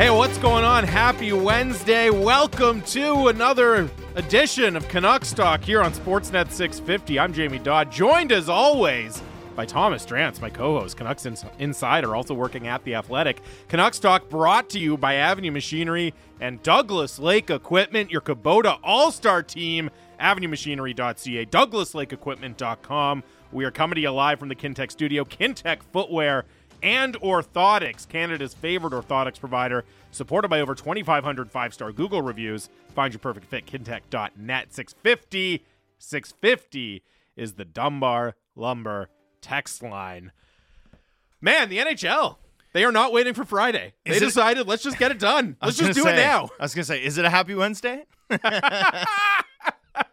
Hey, what's going on? Happy Wednesday. Welcome to another edition of Canucks Talk here on Sportsnet 650. I'm Jamie Dodd, joined as always by Thomas Drance, my co-host, Canucks Ins- Insider, also working at The Athletic. Canucks Talk brought to you by Avenue Machinery and Douglas Lake Equipment, your Kubota All-Star team, avenuemachinery.ca, douglaslakeequipment.com. We are coming to you live from the Kintec studio. Kintec Footwear and Orthotics, Canada's favorite orthotics provider, supported by over 2,500 five star Google reviews. Find your perfect fit, kintec.net. 650, 650 is the Dunbar Lumber text line. Man, the NHL, they are not waiting for Friday. They Is it- decided, let's just get it done. Let's just do gonna it now. I was gonna say, is it a happy Wednesday?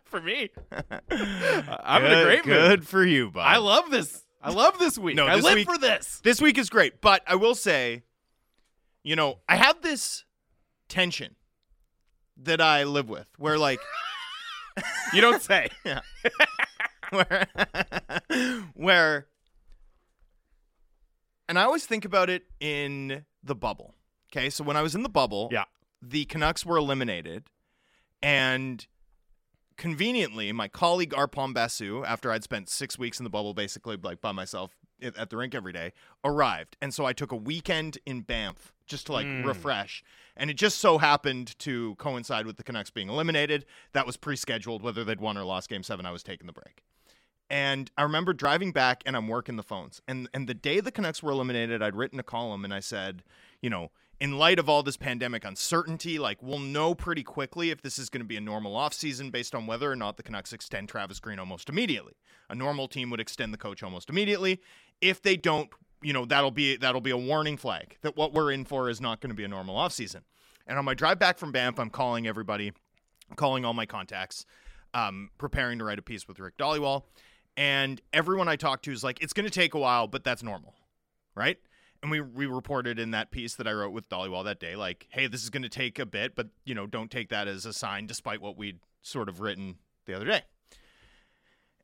For me, I'm in a good, great Good mood. for you, bud. I love this. I love this week. No, I live week- for this. this week is great, but I will say, you know, I have this tension that I live with, where like, You don't say. where, where, and I always think about it in the bubble. Okay, so when I was in the bubble, Yeah. the Canucks were eliminated, and conveniently, my colleague Arpon Basu, after I'd spent six weeks in the bubble, basically like by myself at at the rink every day, arrived, and so I took a weekend in Banff just to like Mm. refresh, and it just so happened to coincide with the Canucks being eliminated. That was pre-scheduled, whether they'd won or lost Game Seven. I was taking the break. And I remember driving back and I'm working the phones. And and the day the Canucks were eliminated, I'd written a column and I said, you know, in light of all this pandemic uncertainty, like we'll know pretty quickly if this is going to be a normal offseason based on whether or not the Canucks extend Travis Green almost immediately. A normal team would extend the coach almost immediately. If they don't, you know, that'll be that'll be a warning flag that what we're in for is not going to be a normal offseason. And on my drive back from Banff, I'm calling everybody, calling all my contacts, um, preparing to write a piece with Rick Dhaliwal. And everyone I talk to is like, it's going to take a while, but that's normal, right? And we we reported in that piece that I wrote with Dhaliwal that day, like, hey, this is going to take a bit, but you know, don't take that as a sign, despite what we'd sort of written the other day.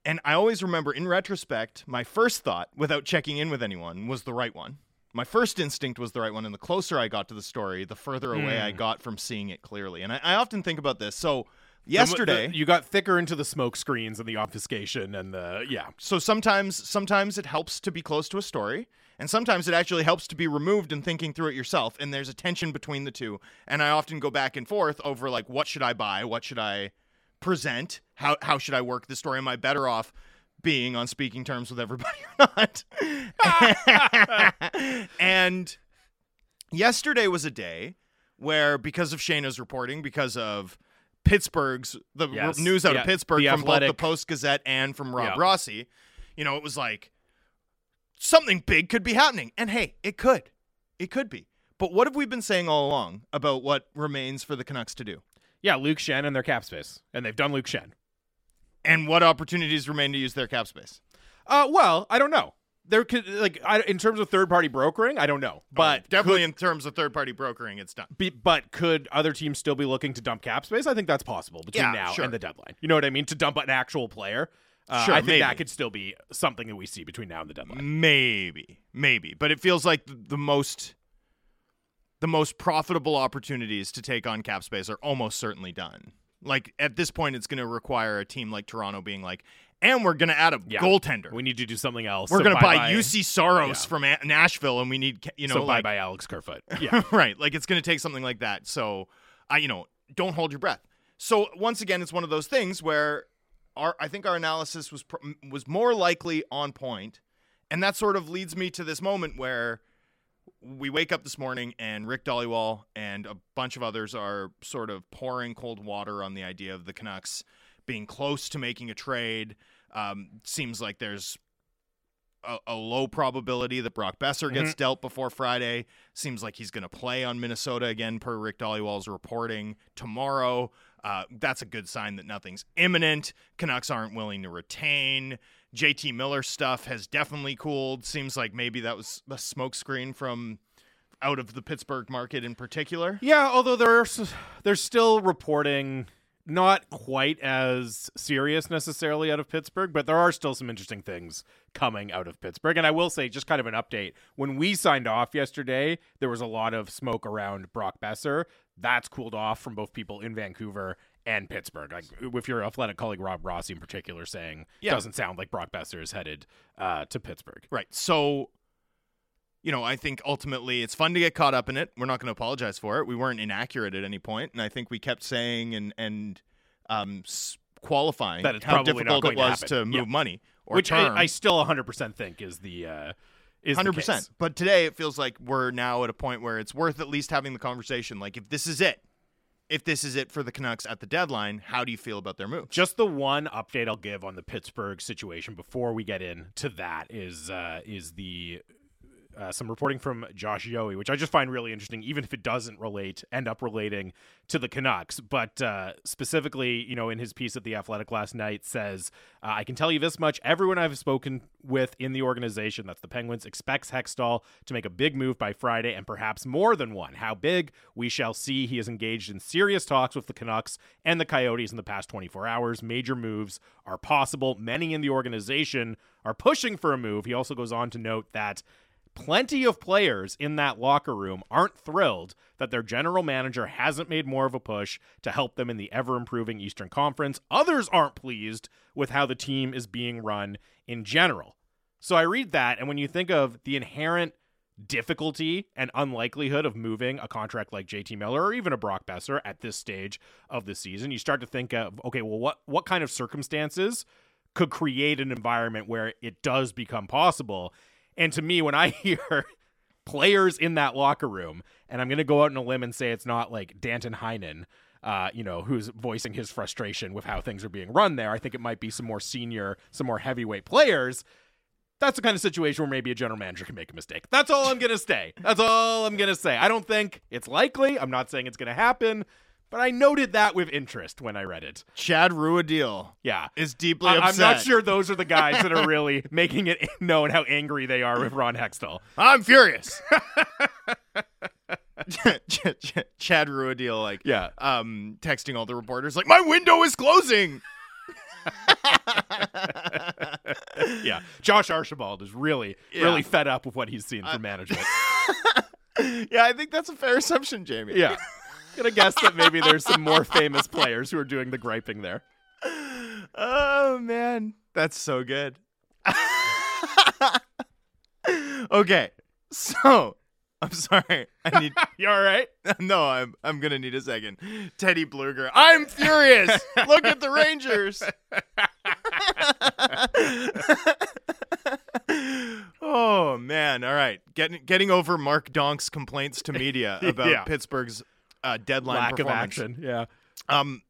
And I always remember, in retrospect, my first thought, without checking in with anyone, was the right one. My first instinct was the right one, and the closer I got to the story, the further away I hmm. got from seeing it clearly. And I, I often think about this. So yesterday, The- you got thicker into the smoke screens and the obfuscation and the yeah. so sometimes sometimes it helps to be close to a story and sometimes it actually helps to be removed and thinking through it yourself and there's a tension between the two. And i often go back and forth over like what should i buy? What should i present? How how should i work the story? Am i better off being on speaking terms with everybody or not? And yesterday was a day where because of Shayna's reporting because of Pittsburgh's the r- news out Yeah, of Pittsburgh The from both the Post Gazette and from Rob Yeah. Rossi, you know, it was like something big could be happening. And hey, it could. It could be. But what have we been saying all along about what remains for the Canucks to do? Yeah, Luke Schenn and their cap space. And they've done Luke Schenn. And what opportunities remain to use their cap space? Uh well, I don't know. There could like I, in terms of third party brokering, I don't know. But Oh, definitely in terms of third party brokering, it's done. be, but could other teams still be looking to dump cap space? I think that's possible between Yeah, now sure. and the deadline. You know what I mean? To dump an actual player. Uh, Sure, I think maybe. that could still be something that we see between now and the deadline. Maybe, maybe, but it feels like the, the most the most profitable opportunities to take on cap space are almost certainly done. Like at this point, it's going to require a team like Toronto being like, and we're going to add a Yeah. goaltender. We need to do something else. we're So going to buy Juuse Saros Yeah. from A- Nashville, and we need you know so like bye Alex Kerfoot. Yeah. right. Like it's going to take something like that. So, I you know, don't hold your breath. So once again, it's one of those things where our I think our analysis was pr- was more likely on point, and that sort of leads me to this moment where we wake up this morning and Rick Dhaliwal and a bunch of others are sort of pouring cold water on the idea of the Canucks being close to making a trade. Um, seems like there's a, a low probability that Brock Boeser gets dealt before Friday. Seems like he's going to play on Minnesota again, per Rick Dhaliwal's reporting tomorrow. Uh, that's a good sign that nothing's imminent. Canucks aren't willing to retain. JT Miller stuff has definitely cooled. Seems like maybe that was a smokescreen from out of the Pittsburgh market in particular. Yeah, although there's there's still reporting not quite as serious necessarily out of Pittsburgh, but there are still some interesting things coming out of Pittsburgh. And I will say, just kind of an update when we signed off yesterday, there was a lot of smoke around Brock Boeser. That's cooled off from both people in Vancouver and Pittsburgh. Like with your athletic colleague Rob Rossi in particular saying, Yeah. doesn't sound like Brock Boeser is headed uh, to Pittsburgh. Right. So, you know, I think ultimately it's fun to get caught up in it. We're not going to apologize for it. We weren't inaccurate at any point, and I think we kept saying and and um, qualifying That how difficult it going to was to move Yeah. money or Which. I, I still 100% think is the uh, is the Hundred case. percent. But today it feels like we're now at a point where it's worth at least having the conversation. Like, if this is it, if this is it for the Canucks at the deadline, how do you feel about their move? Just the one update I'll give on the Pittsburgh situation before we get into that is uh, is the uh, some reporting from Josh Yohe, which I just find really interesting, even if it doesn't relate, end up relating to the Canucks. But uh, specifically, you know, in his piece at the Athletic last night, says, uh, "I can tell you this much: everyone I've spoken with in the organization, that's the Penguins, expects Hextall to make a big move by Friday, and perhaps more than one. How big? We shall see. He is engaged in serious talks with the Canucks and the Coyotes in the past 24 hours. Major moves are possible. Many in the organization are pushing for a move." He also goes on to note that plenty of players in that locker room aren't thrilled that their general manager hasn't made more of a push to help them in the ever improving Eastern Conference. Others aren't pleased with how the team is being run in general. So I read that, and when you think of the inherent difficulty and unlikelihood of moving a contract like JT Miller or even a Brock Boeser at this stage of the season, you start to think of okay, well, what what kind of circumstances could create an environment where it does become possible? And to me, when I hear players in that locker room, and I'm going to go out on a limb and say it's not like Danton Heinen, uh, you know, who's voicing his frustration with how things are being run there. I think it might be some more senior, some more heavyweight players. That's the kind of situation where maybe a general manager can make a mistake. That's all I'm going to say. That's all I'm going to say. I don't think it's likely. I'm not saying it's going to happen, but I noted that with interest when I read it. Chad Ruhwedel Yeah. is deeply I- I'm upset. not sure those are the guys that are really making it known how angry they are with Ron Hextall. I'm furious. Ch- Ch- Chad Ruhwedel, like, Yeah. um, texting all the reporters, like, my window is closing. yeah, Josh Archibald is really, Yeah. really fed up with what he's seen from management. yeah, I think that's a fair assumption, Jamie. yeah, gonna guess that maybe there's some more famous players who are doing the griping there. Oh man, that's so good. okay, so I'm sorry. I need. You all right? no, I'm. I'm gonna need a second. Teddy Blueger. I'm furious. Look at the Rangers. oh man. All right. Getting getting over Mark Donk's complaints to media about Yeah. Pittsburgh's uh, deadline Lack of action. Yeah. Um,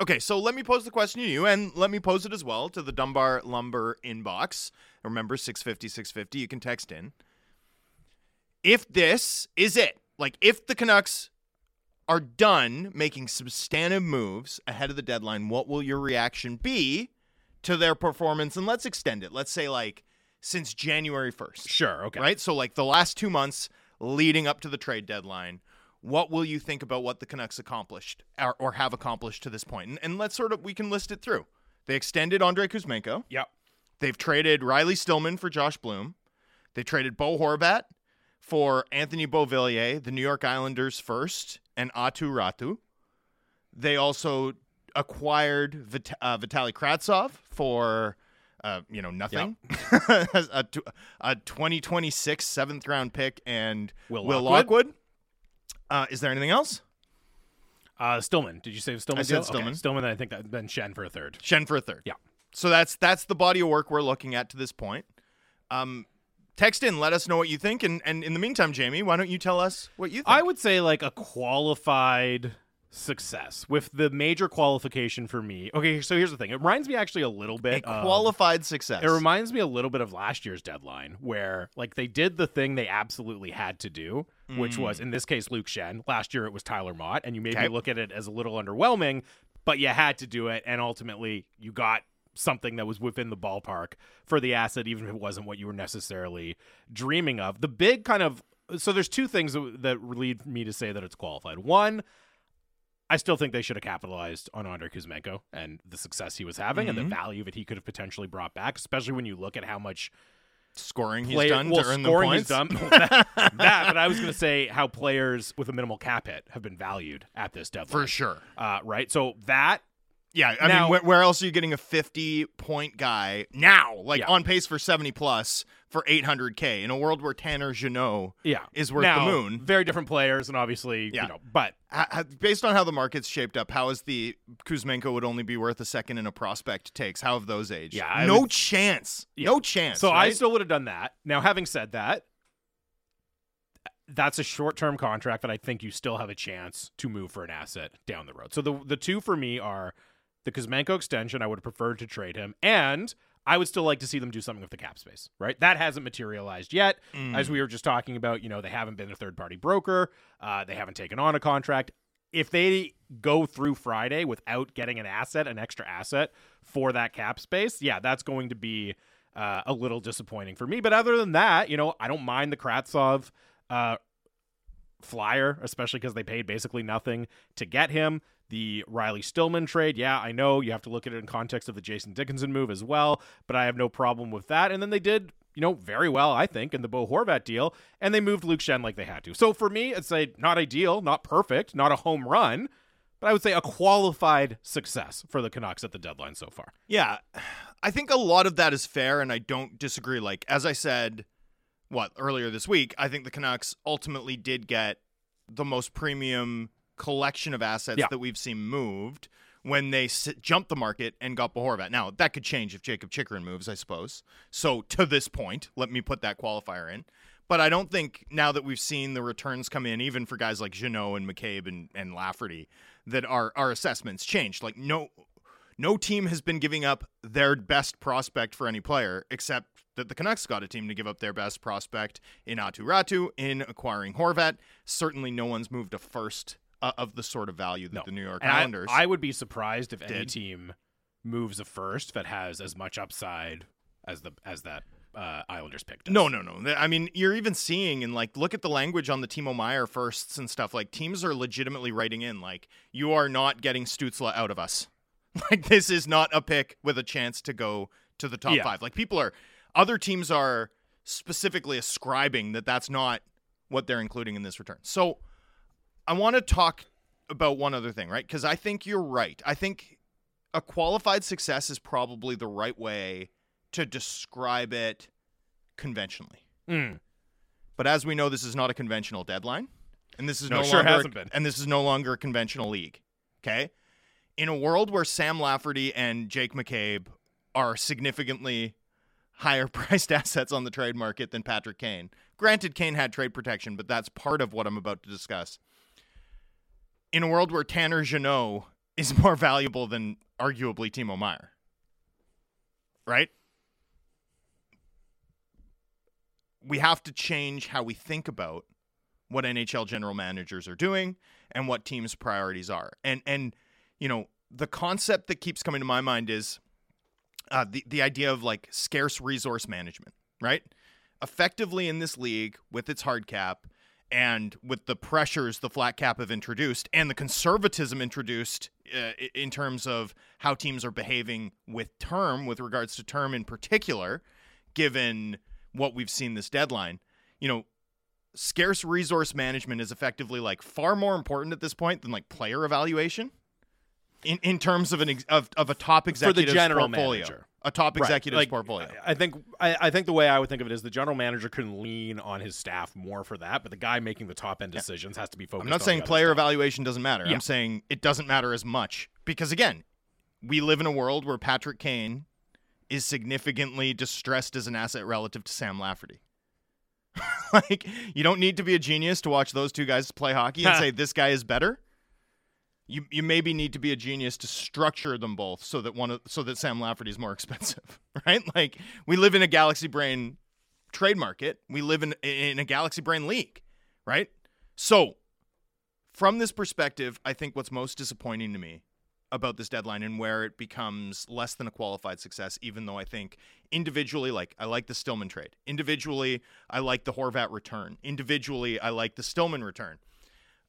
okay, so let me pose the question to you, and let me pose it as well to the Dunbar Lumber inbox. Remember, 650, 650, you can text in. If this is it, like if the Canucks are done making substantive moves ahead of the deadline, what will your reaction be to their performance? And let's extend it. Let's say, like, since January 1st Sure. Okay. right? So like the last two months leading up to the trade deadline, what will you think about what the Canucks accomplished or, or have accomplished to this point? And, and let's sort of we can list it through. They extended Andrei Kuzmenko. Yep. They've traded Riley Stillman for Josh Bloom. They traded Bo Horvat for Anthony Beauvillier, the New York Islanders first, and Aatu Räty. They also acquired Vit- uh, Vitali Kravtsov for, uh, you know, nothing. a, tw- a 2026 seventh round pick and Will Will Lockwood. Lockwood. Uh, is there anything else? Uh, Stillman. Did you say Stillman? I said deal? Okay, Stillman. Stillman. I think that then Schenn for a third. Schenn for a third. Yeah. So that's that's the body of work we're looking at to this point. Um, text in, let us know what you think, and and in the meantime, Jamie, why don't you tell us what you think? I would say like a qualified success with the major qualification for me. Okay, so here's the thing. It reminds me actually a little a bit of- qualified success. It reminds me a little bit of last year's deadline, where like they did the thing they absolutely had to do, which was in this case Luke Schenn. Last year it was Tyler Motte, and you maybe Okay. look at it as a little underwhelming, but you had to do it, and ultimately you got something that was within the ballpark for the asset, even if it wasn't what you were necessarily dreaming of. The big kind of so there's two things that- lead me to say that it's qualified. One, I still think they should have capitalized on Andrei Kuzmenko and the success he was having and the Mhm. value that he could have potentially brought back, especially when you look at how much Scoring he's player, done well, to earn scoring the he's points. done. that, that, but I was going to say how players with a minimal cap hit have been valued at this deadline. For sure. Uh, right? So that Yeah, I Now- mean, where, where else are you getting a 50 point guy now, like Yeah. on pace for 70 plus for 800K in a world where Tanner Jeannot, yeah Is worth now, the moon. Very different players, and obviously, Yeah. you know, but ha- ha- based on how the market's shaped up, how is the Kuzmenko would only be worth a second in a prospect takes? How have those aged? Yeah, I no would- chance. Yeah. No chance. So I still would have done that. Now, having said that, that's a short-term contract that I think you still have a chance to move for an asset down the road. So the the two for me are the Kuzmenko extension. I would have preferred to trade him, and I would still like to see them do something with the cap space. Right, that hasn't materialized yet. Mm. As we were just talking about, you know, they haven't been a third-party broker. Uh, they haven't taken on a contract. If they go through Friday without getting an asset, an extra asset for that cap space, yeah, that's going to be uh, a little disappointing for me. But other than that, you know, I don't mind the Kravtsov uh, flyer, especially because they paid basically nothing to get him. The Riley Stillman trade, yeah, I know you have to look at it in context of the Jason Dickinson move as well, but I have no problem with that. And then they did, you know, very well, I think, in the Bo Horvat deal, and they moved Luke Shen like they had to. So for me, it's a not ideal, not perfect, not a home run, but I would say a qualified success for the Canucks at the deadline so far. Yeah, I think a lot of that is fair, and I don't disagree. Like as I said, what earlier this week, I think the Canucks ultimately did get the most premium collection of assets Yeah. that we've seen moved when they s- jumped the market and got Bo Horvat. Now that could change if Jakob Chychrun moves, I suppose. So to this point, let me put that qualifier in. But I don't think now that we've seen the returns come in, even for guys like Jeannot and McCabe and, and Lafferty, that our our assessments changed. Like no no team has been giving up their best prospect for any player except that the Canucks got a team to give up their best prospect in Aatu Räty in acquiring Horvat. Certainly, no one's moved a first uh, of the sort of value that No. the New York And Islanders. I, would be surprised if any team moves a first that has as much upside as the as that uh, Islanders picked. does. no, no, no. I mean, you're even seeing and like look at the language on the Timo Meier firsts and stuff. Like teams are legitimately writing in like you are not getting Stützle out of us. Like this is not a pick with a chance to go to the top Yeah. five. Like people are, other teams are specifically ascribing that that's not what they're including in this return. So I want to talk about one other thing, right? Because I think you're right. I think a qualified success is probably the right way to describe it conventionally. Mm. But as we know, this is not a conventional deadline, and this is No, no, sure longer hasn't been. and this is no longer a conventional league. Okay, in a world where Sam Lafferty and Jake McCabe are significantly higher priced assets on the trade market than Patrick Kane. Granted, Kane had trade protection, but that's part of what I'm about to discuss. In a world where Tanner Jeannot is more valuable than arguably Timo Meier, right? we have to change how we think about what NHL general managers are doing and what teams' priorities are. And and you know, the concept that keeps coming to my mind is uh, the the idea of like scarce resource management, right? Effectively in this league with its hard cap and with the pressures the flat cap have introduced and the conservatism introduced uh, in terms of how teams are behaving with term with regards to term in particular given what we've seen this deadline you know scarce resource management is effectively like far more important at this point than like player evaluation in, in terms of an ex- of, of a top executive's general portfolio manager. A top Right. executive's Like, portfolio I think I, I think the way I would think of it is the general manager can lean on his staff more for that, but the guy making the top end decisions has to be focused. I'm not saying player stuff. evaluation doesn't matter. Yeah. I'm saying it doesn't matter as much because again, we live in a world where Patrick Kane is significantly distressed as an asset relative to Sam Lafferty. like you don't need to be a genius to watch those two guys play hockey and say this guy is better. You you maybe need to be a genius to structure them both so that one so that Sam Lafferty is more expensive, right? Like we live in a Galaxy Brain trade market. We live in in a Galaxy Brain league, right? So, from this perspective, I think what's most disappointing to me about this deadline and where it becomes less than a qualified success, even though I think individually, like I like the Stillman trade. Individually, I like the Horvat return. Individually, I like the Stillman return.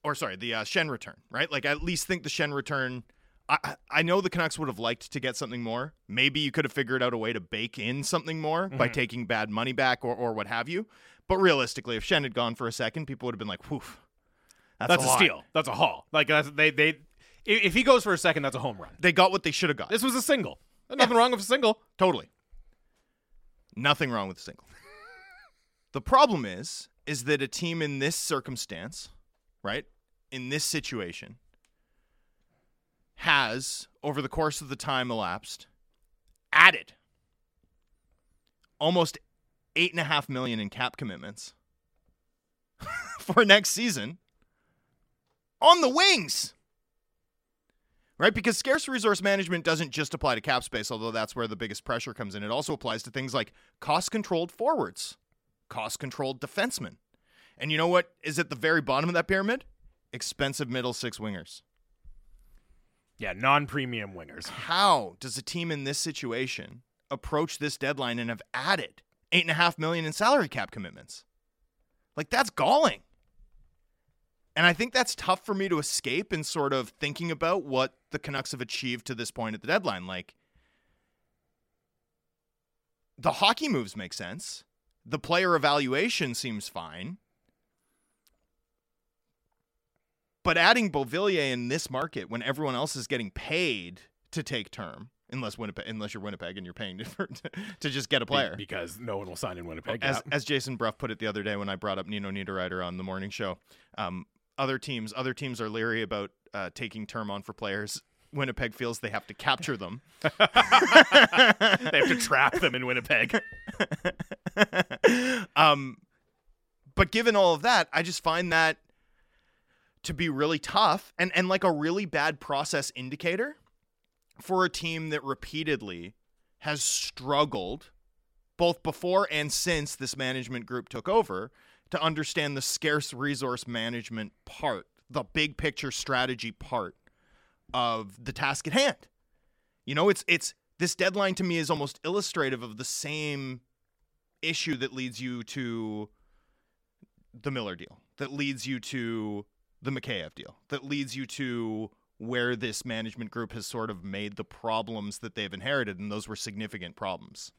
Or sorry, the uh, Schenn return, right? Like, I at least think the Schenn return. I, I know the Canucks would have liked to get something more. Maybe you could have figured out a way to bake in something more by Mhm. taking bad money back or, or what have you. But realistically, if Schenn had gone for a second, people would have been like, whew. That's, That's, a, lot." steal. That's a haul. Like that's they they. If he goes for a second, that's a home run. They got what they should have got. This was a single. There's Nothing wrong with a single. Totally. Nothing wrong with a single. the problem is, is that a team in this circumstance, right, in this situation, has, over the course of the time elapsed, added almost eight and a half million in cap commitments for next season on the wings right? Because scarce resource management doesn't just apply to cap space, although that's where the biggest pressure comes in. It also applies to things like cost controlled forwards, cost controlled defensemen. And you know what is at the very bottom of that pyramid? Expensive middle six wingers. Yeah, non-premium wingers. How does a team in this situation approach this deadline and have added eight and a half million in salary cap commitments? Like that's galling. And I think that's tough for me to escape in sort of thinking about what the Canucks have achieved to this point at the deadline. Like the hockey moves make sense. The player evaluation seems fine. But adding Beauvillier in this market when everyone else is getting paid to take term, unless Winnipeg, unless you're Winnipeg and you're paying for, to just get a player, Be- because no one will sign in Winnipeg. as as Jason Brough put it the other day when I brought up Nino Niederreiter on the morning show, um, other teams other teams are leery about uh, taking term on for players. Winnipeg feels they have to capture them. they have to trap them in Winnipeg. um, but given all of that, I just find that to be really tough and and like a really bad process indicator for a team that repeatedly has struggled both before and since this management group took over to understand the scarce resource management part, the big picture strategy part of the task at hand. You know, it's it's this deadline to me is almost illustrative of the same issue that leads you to the Miller deal, that leads you to the Mikheyev deal, that leads you to where this management group has sort of made the problems that they've inherited, and those were significant problems,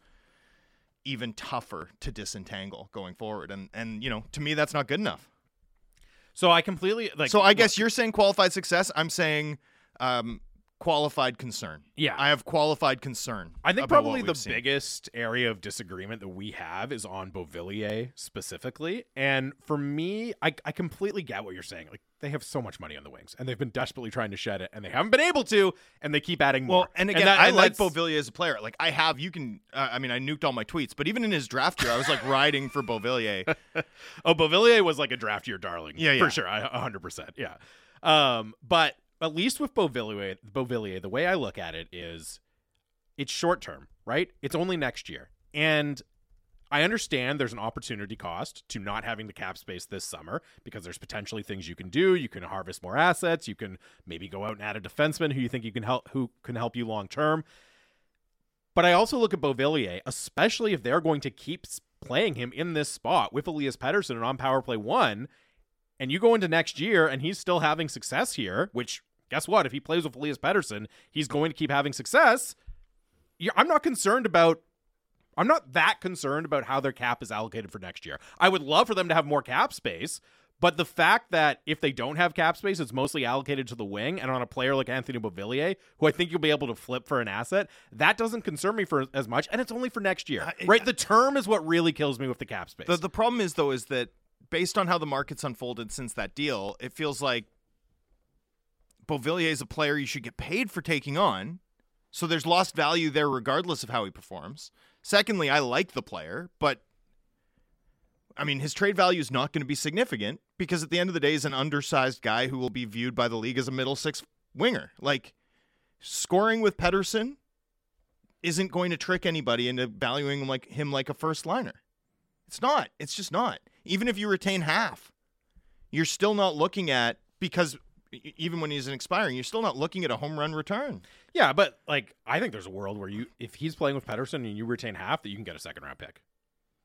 even tougher to disentangle going forward. And and you know, to me, that's not good enough. So I completely like. so I guess you're saying qualified success. I'm saying um, qualified concern. yeah. I have qualified concern. I think probably the seen. biggest area of disagreement that we have is on Beauvillier specifically. And for me, I, I completely get what you're saying. Like they have so much money on the wings, and they've been desperately trying to shed it, and they haven't been able to, and they keep adding more. Well, and again, that- I and like Beauvillier as a player. Like I have, you can. Uh, I mean, I nuked all my tweets, but even in his draft year, I was like riding for Beauvillier. Oh, Beauvillier was like a draft year darling. Yeah, yeah. for sure. I hundred percent. Yeah. Um, but at least with Beauvillier, the way I look at it is, it's short term, right? It's only next year, and I understand there's an opportunity cost to not having the cap space this summer because there's potentially things you can do. You can harvest more assets. You can maybe go out and add a defenseman who you think you can help, who can help you long term. But I also look at Beauvillier, especially if they're going to keep playing him in this spot with Elias Pettersson and on power play one, and you go into next year and he's still having success here, which guess what? If he plays with Elias Pettersson, he's going to keep having success. I'm not concerned about I'm not that concerned about how their cap is allocated for next year. I would love for them to have more cap space, but the fact that if they don't have cap space, it's mostly allocated to the wing and on a player like Anthony Beauvillier, who I think you'll be able to flip for an asset, that doesn't concern me for as much, and it's only for next year. I- right? The term is what really kills me with the cap space. the the problem is though is that based on how the market's unfolded since that deal, it feels like Beauvillier is a player you should get paid for taking on. So there's lost value there regardless of how he performs. Secondly, I like the player, but I mean his trade value is not going to be significant because at the end of the day he's an undersized guy who will be viewed by the league as a middle six winger. Like scoring with Pettersson isn't going to trick anybody into valuing him like him like a first liner. It's not. It's just not. Even if you retain half, you're still not looking at because even when he's an expiring, you're still not looking at a home run return. yeah, but like I think there's a world where you if he's playing with Pettersson and you retain half, that you can get a second round pick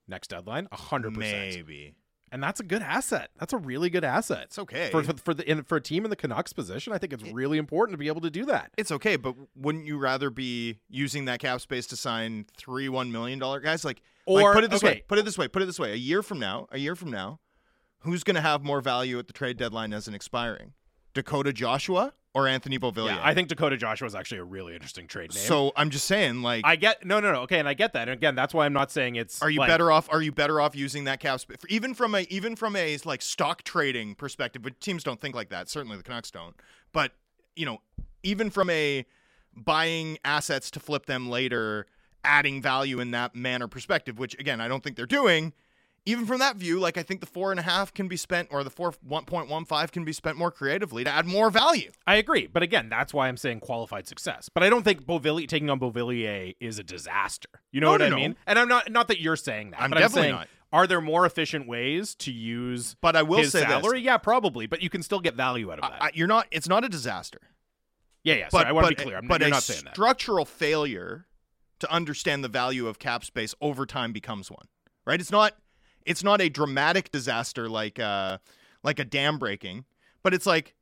next deadline, hundred percent. Maybe. and that's a good asset. That's a really good asset. It's okay. for for, for the in, for a team in the Canucks position. I think it's really important to be able to do that. It's okay, but wouldn't you rather be using that cap space to sign three one million dollar guys? Like, Or- like, put it this okay. way. Put it this way. Put it this way. A year from now, a year from now, who's going to have more value at the trade deadline as an expiring? Dakota Joshua or Anthony Beauvillier? Yeah, I think Dakota Joshua is actually a really interesting trade name. so I'm just saying, like, I get no, no, no. Okay, and I get that. And again, that's why I'm not saying it's. are you like- better off? Are you better off using that cap space, even from a even from a like stock trading perspective? But teams don't think like that. Certainly the Canucks don't. But you know, even from a buying assets to flip them later, adding value in that manner perspective, which again I don't think they're doing. Even from that view, like I think the four and a half can be spent, or the four one point one five can be spent more creatively to add more value. I agree, but again, that's why I'm saying qualified success. But I don't think Beauvillier taking on Beauvillier is a disaster. You know No, what no, I no. mean? And I'm not not that you're saying that. I'm but definitely I'm saying, not. Are there more efficient ways to use But I will his say this. salary? Yeah, probably. But you can still get value out of that. I, I- you're not. It's not a disaster. yeah, yeah. but Sorry, I want to be clear. I'm, but you're a not saying that. structural failure to understand the value of cap space over time becomes one. Right? It's not. It's not a dramatic disaster like uh like a dam breaking, but it's like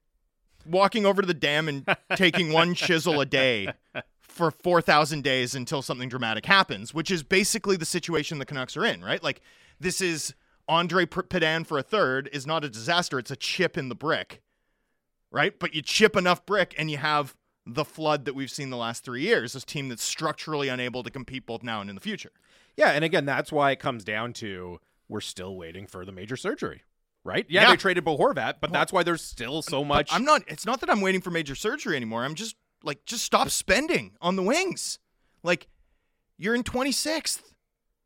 walking over to the dam and taking one chisel a day for 4,000 days until something dramatic happens, which is basically the situation the Canucks are in, right? Like this is Andre P- Padan for a third is not a disaster, it's a chip in the brick. Right? But you chip enough brick and you have the flood that we've seen the last 3 years, this team that's structurally unable to compete both now and in the future. Yeah, and again, that's why it comes down to we're still waiting for the major surgery, right? Yeah, Yeah. they traded Bo Horvat, but that's why there's still so much. I'm not it's not that I'm waiting for major surgery anymore. I'm just like just stop spending on the wings. Like you're in 26th.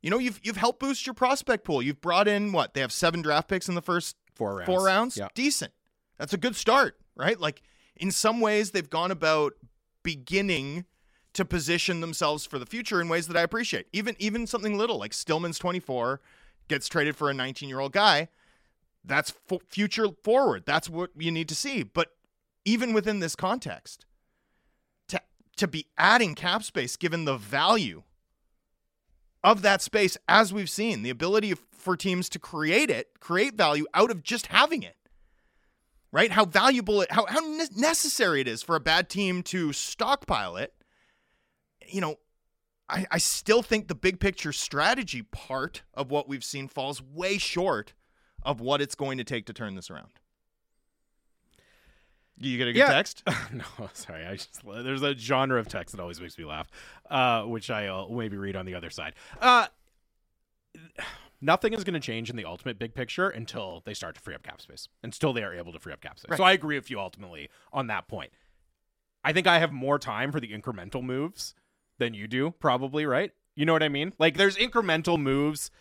You know, you've you've helped boost your prospect pool. You've brought in what? They have 7 draft picks in the first four rounds. four rounds. Yeah. Decent. That's a good start, right? Like in some ways they've gone about beginning to position themselves for the future in ways that I appreciate. Even even something little like Stillman's 24 gets traded for a 19-year-old guy. That's f- future forward. That's what you need to see. But even within this context, to to be adding cap space given the value of that space as we've seen, the ability for teams to create it, create value out of just having it. Right? How valuable it how how ne- necessary it is for a bad team to stockpile it. You know, I, I still think the big picture strategy part of what we've seen falls way short of what it's going to take to turn this around. You get a good Yeah. text? no, sorry. I just there's a genre of text that always makes me laugh, uh, which I'll maybe read on the other side. Uh, nothing is going to change in the ultimate big picture until they start to free up cap space, until they are able to free up cap space. Right. So I agree with you ultimately on that point. I think I have more time for the incremental moves than you do, probably, right? You know what I mean? Like there's incremental moves.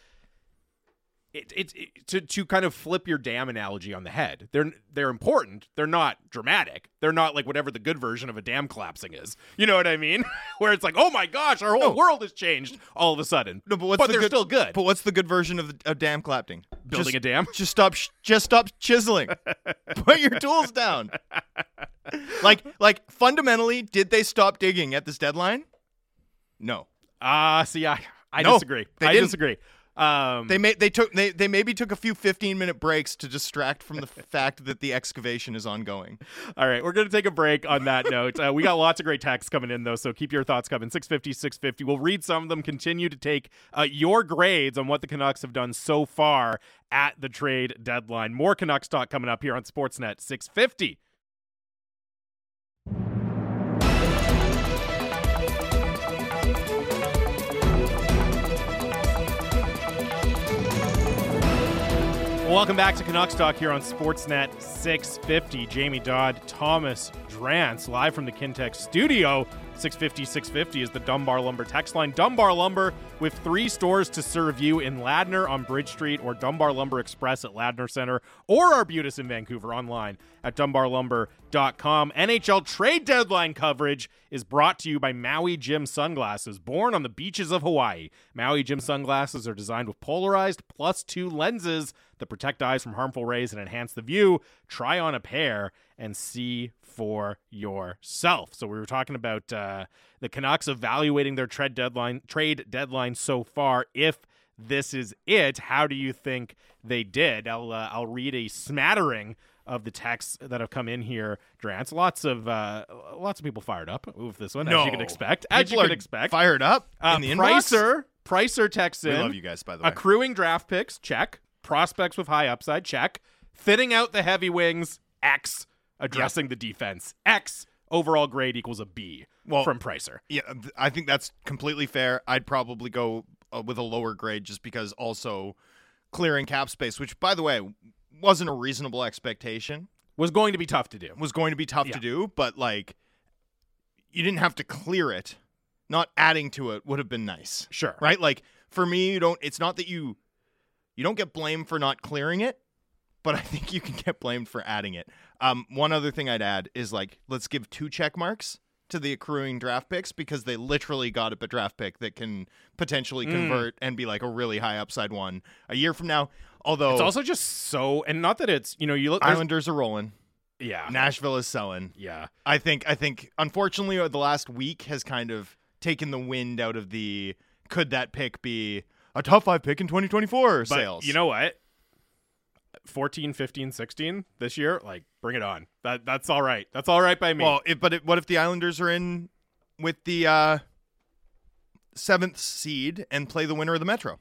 It, it, it to to kind of flip your dam analogy on the head. They're they're important. They're not dramatic. They're not like whatever the good version of a dam collapsing is. You know what I mean? Where it's like, oh my gosh, our whole No. world has changed all of a sudden. No, but what's but the they're good, still good. But what's the good version of, of dam collapsing? Building just, a dam. Just stop. sh- Just stop chiseling. Put your tools down. like, like fundamentally, did they stop digging at this deadline? No. Ah, see, I I No, disagree. I didn't. disagree. Um, They may they took they, they maybe took a few 15 minute breaks to distract from the fact that the excavation is ongoing. All right, we're going to take a break on that note. Uh, we got lots of great texts coming in, though, so keep your thoughts coming. 650, 650. We'll read some of them, continue to take uh, your grades on what the Canucks have done so far at the trade deadline. More Canucks talk coming up here on Sportsnet 650. Welcome back to Canucks Talk here on Sportsnet 650. Jamie Dodd, Thomas Drance, live from the Kintec studio. 650 650 is the Dunbar Lumber text line. Dunbar Lumber with three stores to serve you in Ladner on Bridge Street or Dunbar Lumber Express at Ladner Center or Arbutus in Vancouver online at dunbarlumber.com. NHL trade deadline coverage is brought to you by Maui Jim Sunglasses, born on the beaches of Hawaii. Maui Jim Sunglasses are designed with polarized plus two lenses that protect eyes from harmful rays and enhance the view. Try on a pair and see for yourself. So we were talking about uh, the Canucks evaluating their trade deadline trade deadline so far. If this is it. How do you think they did? I'll uh, I'll read a smattering of the texts that have come in here, Drance. Lots of uh, lots of people fired up with this one, as you could No. expect. As you People could expect. Fired up Uh, in the inbox. Pricer Pricer texts We in. love you guys, by the way. Accruing draft picks, check. Prospects with high upside, check. Thinning out the heavy wings, X. Addressing the defense, X. Overall grade equals a B Well- from Pricer. Yeah, I think that's completely fair. I'd probably go uh, with a lower grade just because also clearing cap space, which by the way wasn't a reasonable expectation, Was going to be tough to do. was going to be tough Yeah. to do, but like you didn't have to clear it. Not adding to it would have been nice. Sure. Right? Like for me, you don't it's not that you you don't get blamed for not clearing it, but I think you can get blamed for adding it. Um, one other thing I'd add is like let's give two check marks to the accruing draft picks because they literally got up a draft pick that can potentially Mm. convert and be like a really high upside one a year from now. Although It's also just so, and not that it's you know you look. Islanders are rolling, Yeah. Nashville is selling. Yeah. I think I think unfortunately the last week has kind of taken the wind out of the could that pick be a top 5 pick in 2024 But sales. you know what? 14, 15, 16 this year, like bring it on. That that's all right. That's all right by me. well, if, but it, what if the Islanders are in with the uh 7th seed and play the winner of the Metro?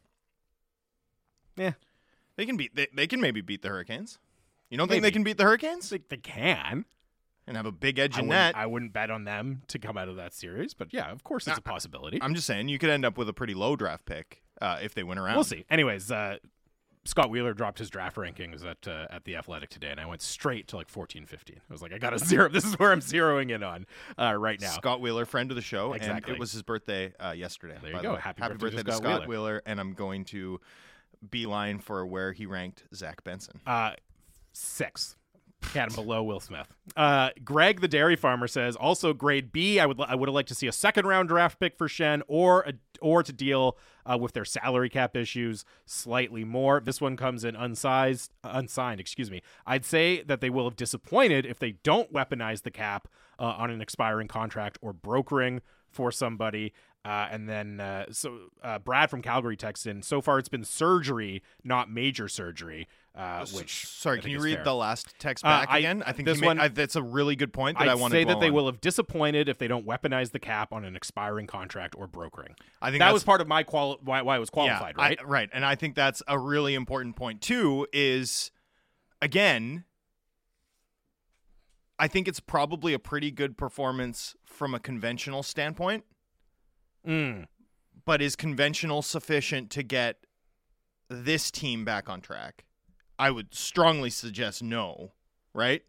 Yeah. They can beat they, they can maybe beat the Hurricanes. You don't think they can beat the Hurricanes they, they can. and have a big edge I in wouldn't. I wouldn't bet on them to come out of that series, but yeah, of course it's a possibility. I'm just saying you could end up with a pretty low draft pick uh, if they win around. We'll see. Anyways, uh, Scott Wheeler dropped his draft rankings at uh, at the Athletic today, and I went straight to like fourteen, fifteen. I was like, I got a zero. This is where I'm zeroing in on uh, right now. Scott Wheeler, friend of the show, Exactly. and it was his birthday uh, yesterday. There you go. the. Happy Happy birthday to birthday, to Scott Scott Wheeler. and I'm going to beeline for where he ranked Zach Benson. Uh, six. Him below Will Smith. Uh, Greg, the dairy farmer, says also grade B. I would I would have liked to see a second round draft pick for Schenn, or a, or to deal uh, with their salary cap issues slightly more. This one comes in unsized, unsigned. Excuse me. I'd say that they will have disappointed if they don't weaponize the cap uh, on an expiring contract or brokering for somebody. Uh, and then uh, so uh, Brad from Calgary texts in. So far, it's been surgery, not major surgery. Uh, which sorry, can you read fair. the last text Uh, back I- again? I think this made- one- I, that's a really good point that I'd I want say that they on. will have disappointed if they don't weaponize the cap on an expiring contract or brokering. I think That was part of my quali- why, why it was qualified, yeah, I- right? right, and I think that's a really important point too. Is again, I think it's probably a pretty good performance from a conventional standpoint. Mm. but is conventional sufficient to get this team back on track? I would strongly suggest no, right?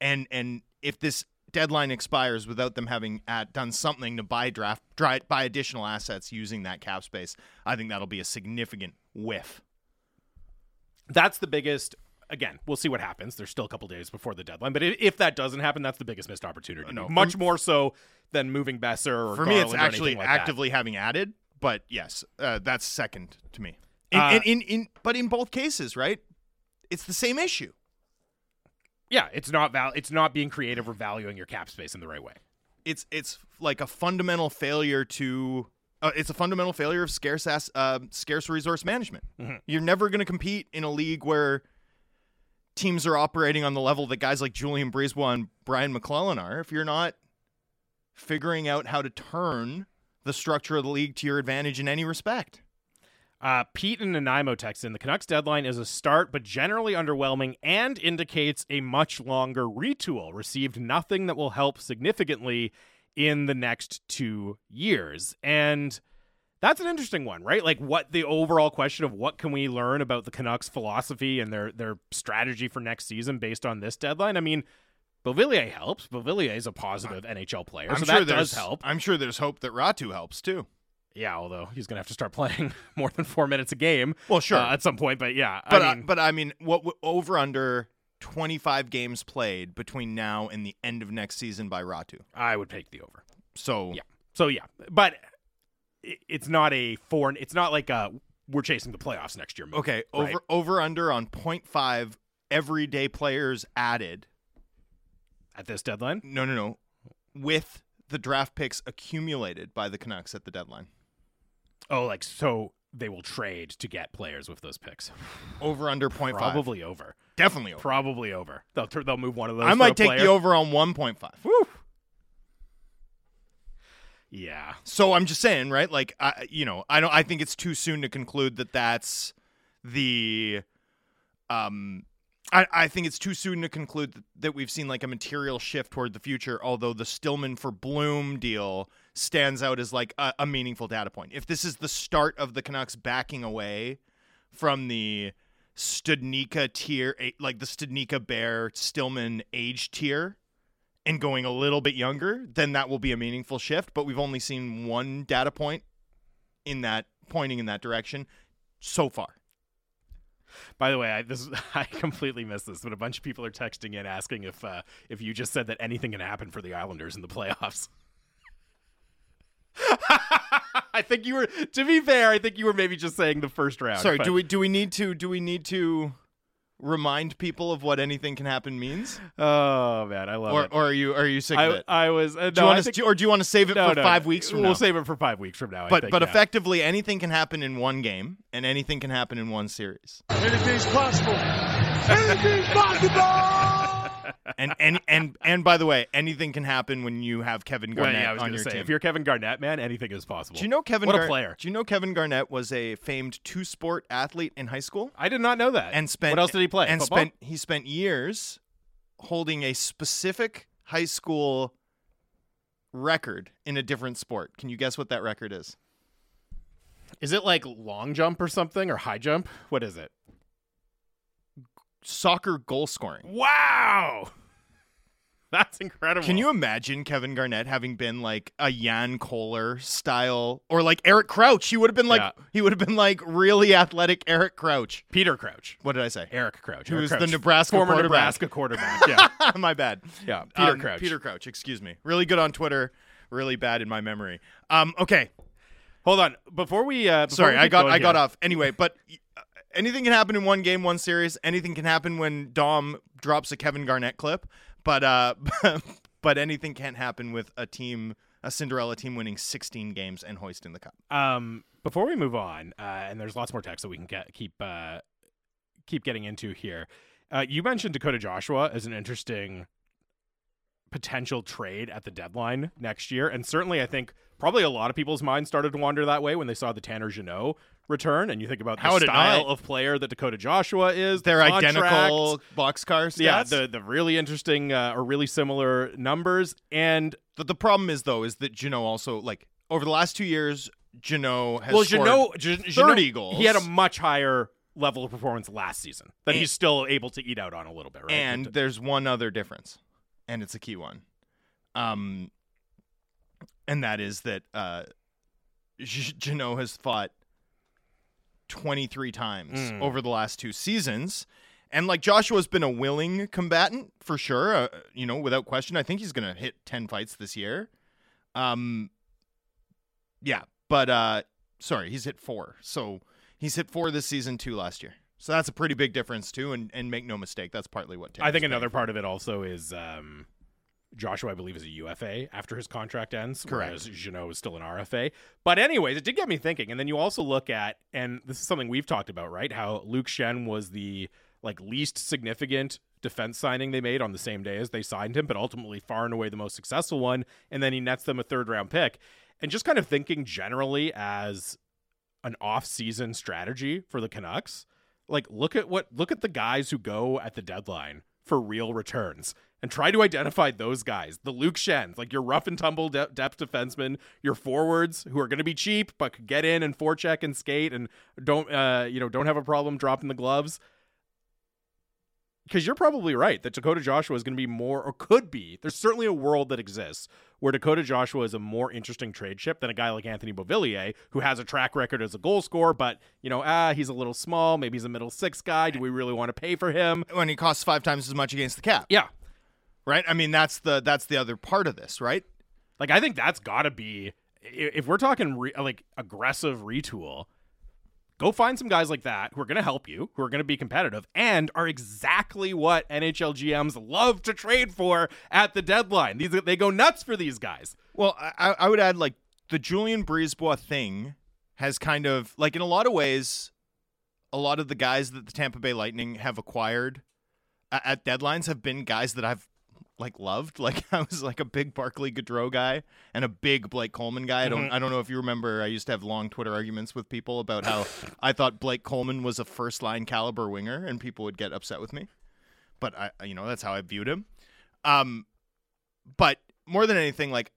And and if this deadline expires without them having at, done something to buy draft dry, buy additional assets using that cap space, I think that'll be a significant whiff. That's the biggest. Again, we'll see what happens. There's still a couple days before the deadline, but if that doesn't happen, that's the biggest missed opportunity. No, much more so than moving Boeser or For me, it's actually like that. actively having added, but yes, uh, that's second to me. In, Uh, in, in, in, but in both cases, right? It's the same issue. Yeah, it's not val- It's not being creative or valuing your cap space in the right way. it's it's like a fundamental failure to uh, it's a fundamental failure of scarce ass, uh, scarce resource management. Mhm. You're never going to compete in a league where teams are operating on the level that guys like Julien BriseBois and Brian MacLellan are if you're not figuring out how to turn the structure of the league to your advantage in any respect. Uh, Pete and Nanaimo text in the Canucks deadline is a start, but generally underwhelming and indicates a much longer retool. Received nothing that will help significantly in the next two years. And that's an interesting one, right? Like what the overall question of what can we learn about the Canucks philosophy and their their strategy for next season based on this deadline? I mean, Beauvillier helps. Beauvillier is a positive NHL player, so that does help. I'm sure there's hope that Räty helps too. Yeah, although he's gonna have to start playing more than four minutes a game. Well, sure. uh, at some point, but yeah, But I I mean, but I mean, what over under 25 games played between now and the end of next season by Räty. I would take the over. So Yeah. So yeah, but it's not a four. It's not like uh we're chasing the playoffs next year. move, okay, right? over over under on 0.5 everyday players added. at this deadline. No, no, no. With the draft picks accumulated by the Canucks at the deadline. Oh, like so they will trade to get players with those picks. Over under 0.5. Probably over. Definitely over. Probably over. They'll they'll move one of those. I might take player. the over on 1.5. Woo. Yeah. So I'm just saying, right? Like, I, you know, I don't. I think it's too soon to conclude that that's the. Um, I, I think it's too soon to conclude that, that we've seen like a material shift toward the future. Although the Stillman for Bloom deal stands out as like a, a meaningful data point. If this is the start of the Canucks backing away from the Studnicka tier, eh, like the Studnicka Bear Stillman age tier, and going a little bit younger, then that will be a meaningful shift. But we've only seen one data point in that pointing in that direction so far. By the way, I this I completely missed this, but a bunch of people are texting in asking if uh, if you just said that anything can happen for the Islanders in the playoffs. I think you were to be fair, I think you were maybe just saying the first round. Sorry, but- do we do we need to do we need to remind people of what anything can happen means, Oh man, I love or it. or are you are you sick of I it? I was uh, do no, you I want think- to, or do you want to save it no, for no, five weeks from now? we'll now? save it for five weeks from now. I but think, but yeah. effectively, anything can happen in one game, and anything can happen in one series. Anything's possible. Anything's possible. And and and and by the way, anything can happen when you have Kevin Garnett yeah, I was on your say team. if you're Kevin Garnett, man, anything is possible. do you know Kevin? What a player. Do you know Kevin Garnett was a famed two-sport athlete in high school? I did not know that. and spent what else did he play? And Football? spent he spent years holding a specific high school record in a different sport. Can you guess what that record is? Is it like long jump or something or high jump? What is it? Soccer goal scoring. Wow. That's incredible. Can you imagine Kevin Garnett having been like a Jan Koller style or like Eric Crouch? He would have been like Yeah. he would have been like really athletic Eric Crouch. Peter Crouch? What did I say? Eric Crouch. Who Eric is the Nebraska former quarterback. Nebraska quarterback. Yeah. My bad. Yeah. Peter Um, Crouch. Peter Crouch, excuse me. Really good on Twitter, really bad in my memory. Um okay, Hold on. Before we uh before Sorry, we I got I got off. Anyway, but anything can happen in one game, one series. Anything can happen when Dom drops a Kevin Garnett clip. But uh, but anything can't happen with a team, a Cinderella team, winning 16 games and hoisting the cup. Um, before we move on, uh, and there's lots more text that we can get keep uh, keep getting into here. Uh, you mentioned Dakota Joshua as an interesting potential trade at the deadline next year, and certainly I think probably a lot of people's minds started to wander that way when they saw the Tanner Jeannot return, and you think about How the style of player that Dakota Joshua is, They're the contract, identical boxcar stats. Yeah, the the really interesting uh, or really similar numbers, and the, the problem is though is that Jeannot also like over the last two years, Jeannot has well, scored Jeannot, Jan- 30 Jeannot- goals. He had a much higher level of performance last season that And- he's still able to eat out on a little bit, right? And there's one other difference, and it's a key one. Um, and that is that uh, J- Jeannot has fought 23 times Mm. over the last two seasons. And like Joshua's been a willing combatant for sure, uh, you know, without question. I think he's going to hit 10 fights this year. Um, yeah, but uh, sorry, he's hit four. So he's hit four this season, two last year. So that's a pretty big difference too. And and make no mistake, that's partly what I think another part of it also is um, Joshua, I believe, is a UFA after his contract ends, Correct. whereas Jeannot is still an RFA. But anyways, it did get me thinking. And then you also look at, and this is something we've talked about, right? How Luke Schenn was the like least significant defense signing they made on the same day as they signed him, but ultimately far and away the most successful one. And then he nets them a third round pick. And just kind of thinking generally as an off-season strategy for the Canucks. Like look at what look at the guys who go at the deadline for real returns and try to identify those guys. The Luke Schenns, like your rough and tumble de- depth defensemen, your forwards who are going to be cheap but could get in and forecheck and skate and don't uh you know don't have a problem dropping the gloves. Because you're probably right that Dakota Joshua is going to be more, or could be. There's certainly a world that exists where Dakota Joshua is a more interesting trade chip than a guy like Anthony Beauvillier, who has a track record as a goal scorer, but you know, ah, he's a little small. Maybe he's a middle six guy. Do we really want to pay for him? when he costs five times as much against the cap. Yeah, Right? I mean, that's the that's the other part of this, right? like I think that's got to be if we're talking re- like aggressive retool. Go find some guys like that who are going to help you, who are going to be competitive, and are exactly what NHL GMs love to trade for at the deadline. These they go nuts for these guys. Well, I, I would add like the Julien BriseBois thing has kind of like in a lot of ways, a lot of the guys that the Tampa Bay Lightning have acquired at, at deadlines have been guys that I've like loved. Like I was like a big Barclay Goodrow guy and a big Blake Coleman guy. I don't Mhm. I don't know if you remember I used to have long Twitter arguments with people about how I thought Blake Coleman was a first line caliber winger and people would get upset with me. But I you know, that's how I viewed him. Um but more than anything like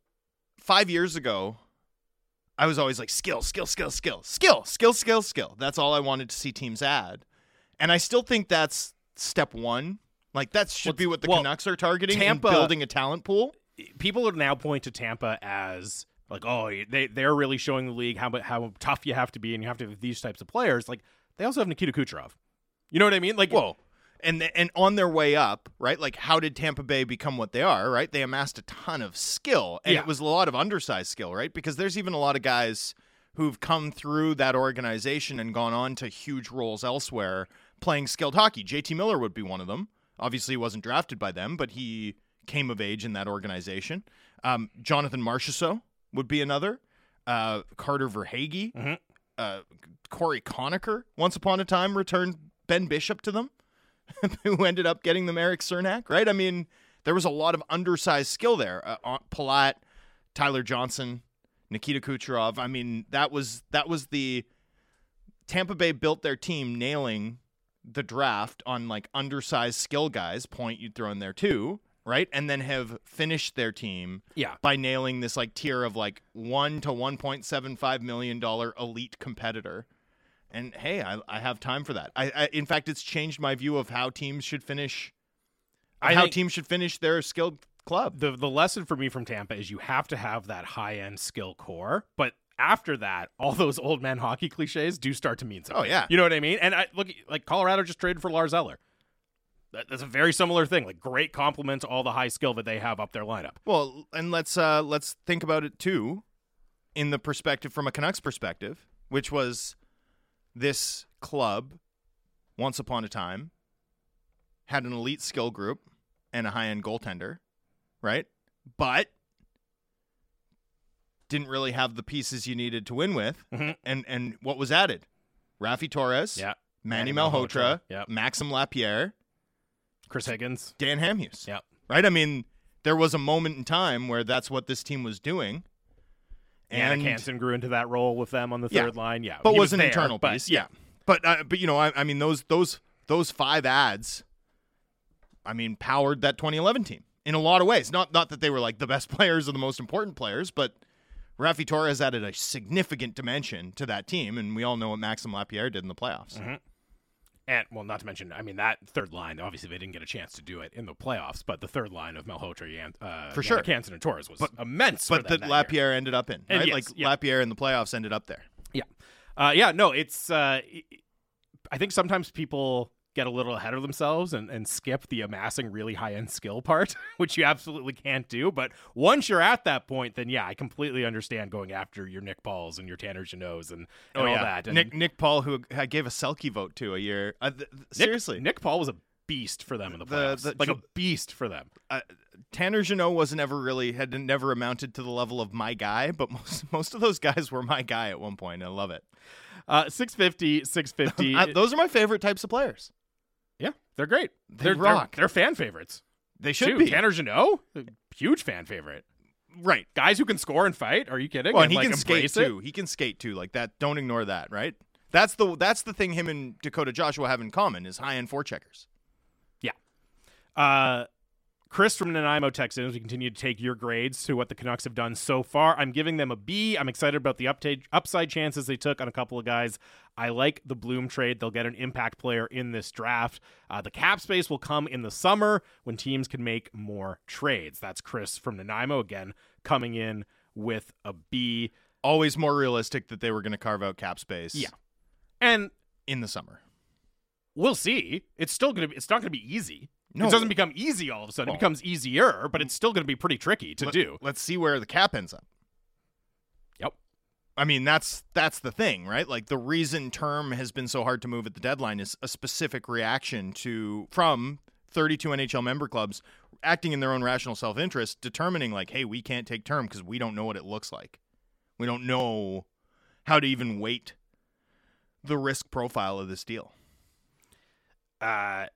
5 years ago I was always like skill, skill, skill, skill, skill, skill, skill, skill. That's all I wanted to see teams add. And I still think that's step 1. Like that should Well, be what the well, Canucks are targeting Tampa- in building a talent pool. people would now point to Tampa as like, oh, they they're really showing the league how how tough you have to be, and you have to have these types of players. Like they also have Nikita Kucherov. You know what I mean? Like, Whoa. And and on their way up, right? Like how did Tampa Bay become what they are, right? They amassed a ton of skill and Yeah. it was a lot of undersized skill, right? Because there's even a lot of guys who've come through that organization and gone on to huge roles elsewhere playing skilled hockey. JT Miller would be one of them. Obviously, he wasn't drafted by them, but he came of age in that organization. Um, Jonathan Marchessault would be another. Uh, Carter Verhaeghe, Mhm. uh, Cory Conacher, once upon a time returned Ben Bishop to them, who ended up getting them Erik Cernak, right? I mean, there was a lot of undersized skill there. Uh, uh, Palat, Tyler Johnson, Nikita Kucherov. I mean, that was that was the Tampa Bay built their team nailing the draft on like undersized skill guys. Point you'd throw in there too, right? And then have finished their team yeah, by nailing this like tier of like one to one point seven five million dollar elite competitor. And hey, I, I have time for that. I, I in fact, it's changed my view of how teams should finish. I how teams should finish their skilled club. the the lesson for me from Tampa is you have to have that high end skill core, but after that, all those old man hockey cliches do start to mean something. Oh, yeah. you know what I mean. And I look like Colorado just traded for Lars Eller. That, that's a very similar thing. Like great compliment to all the high skill that they have up their lineup. Well, and let's uh let's think about it too, in the perspective from a Canucks perspective, which was this club, once upon a time, had an elite skill group and a high end goaltender, right? But didn't really have the pieces you needed to win with. Mhm. And and what was added? Raffi Torres, Yeah, Manny, Manny Malhotra, Malhotra. Maxim Lapierre, Chris Higgins. Dan Hamhuis Yeah, right? I mean, there was a moment in time where that's what this team was doing, and and Hansen grew into that role with them on the Yeah. third line. Yeah, but he was an there, internal but piece, yeah. But uh, but you know, I, I mean, those those those five ads, I mean, powered that 2011 team in a lot of ways. Not not that they were like the best players or the most important players, but Raffi Torres added a significant dimension to that team, and we all know what Maxim Lapierre did in the playoffs. Mhm. And well, not to mention, I mean that third line. Obviously, they didn't get a chance to do it in the playoffs, but the third line of Malhotra, Yan, uh, For sure. Hansen, and Torres was But- immense. for But that that Lapierre ended up in, right? yes, like yeah. Lapierre in the playoffs ended up there. Yeah. Uh, yeah, no, it's uh, I think sometimes people get a little ahead of themselves and, and skip the amassing really high end skill part, which you absolutely can't do. But once you're at that point, then yeah, I completely understand going after your Nick Pauls and your Tanner Jeannots and, and all that. And Oh, Nick Nick Paul, who I gave a Selke vote to a year. Uh, th- th- seriously, Nick Paul was a beast for them in the The- playoffs. the- like a beast for them. uh, Tanner Jeannot wasn't ever really had never amounted to the level of my guy, but most most of those guys were my guy at one point. I love it. Uh, 650, 650. I- those are my favorite types of players. Yeah, they're great. They they're, rock. They're, they're fan favorites. They should too. be Tanner Jeannot, huge fan favorite. right. Guys who can score and fight. Are you kidding? Well, And, and he like, can skate it? too. He can skate too. Like that. Don't ignore that. Right. That's the that's the thing him and Dakota Joshua have in common is high end forecheckers. Yeah. Uh, Chris from Nanaimo texts in as we continue to take your grades to what the Canucks have done so far. I'm giving them a B. I'm excited about the upta- upside chances they took on a couple of guys. I like the Bloom trade. They'll get an impact player in this draft. Uh, the cap space will come in the summer when teams can make more trades. That's Chris from Nanaimo again coming in with a B. Always more realistic that they were going to carve out cap space. Yeah. And In the summer. we'll see. It's still gonna be. It's not gonna be easy. No. It doesn't become easy all of a sudden. Well- it becomes easier, but it's still gonna be pretty tricky to Let- do. Let's see where the cap ends up. Yep. I mean, that's that's the thing, right? Like the reason term has been so hard to move at the deadline is a specific reaction to from 32 NHL member clubs acting in their own rational self-interest, determining like, hey, we can't take term because we don't know what it looks like. We don't know how to even weight the risk profile of this deal. Uh,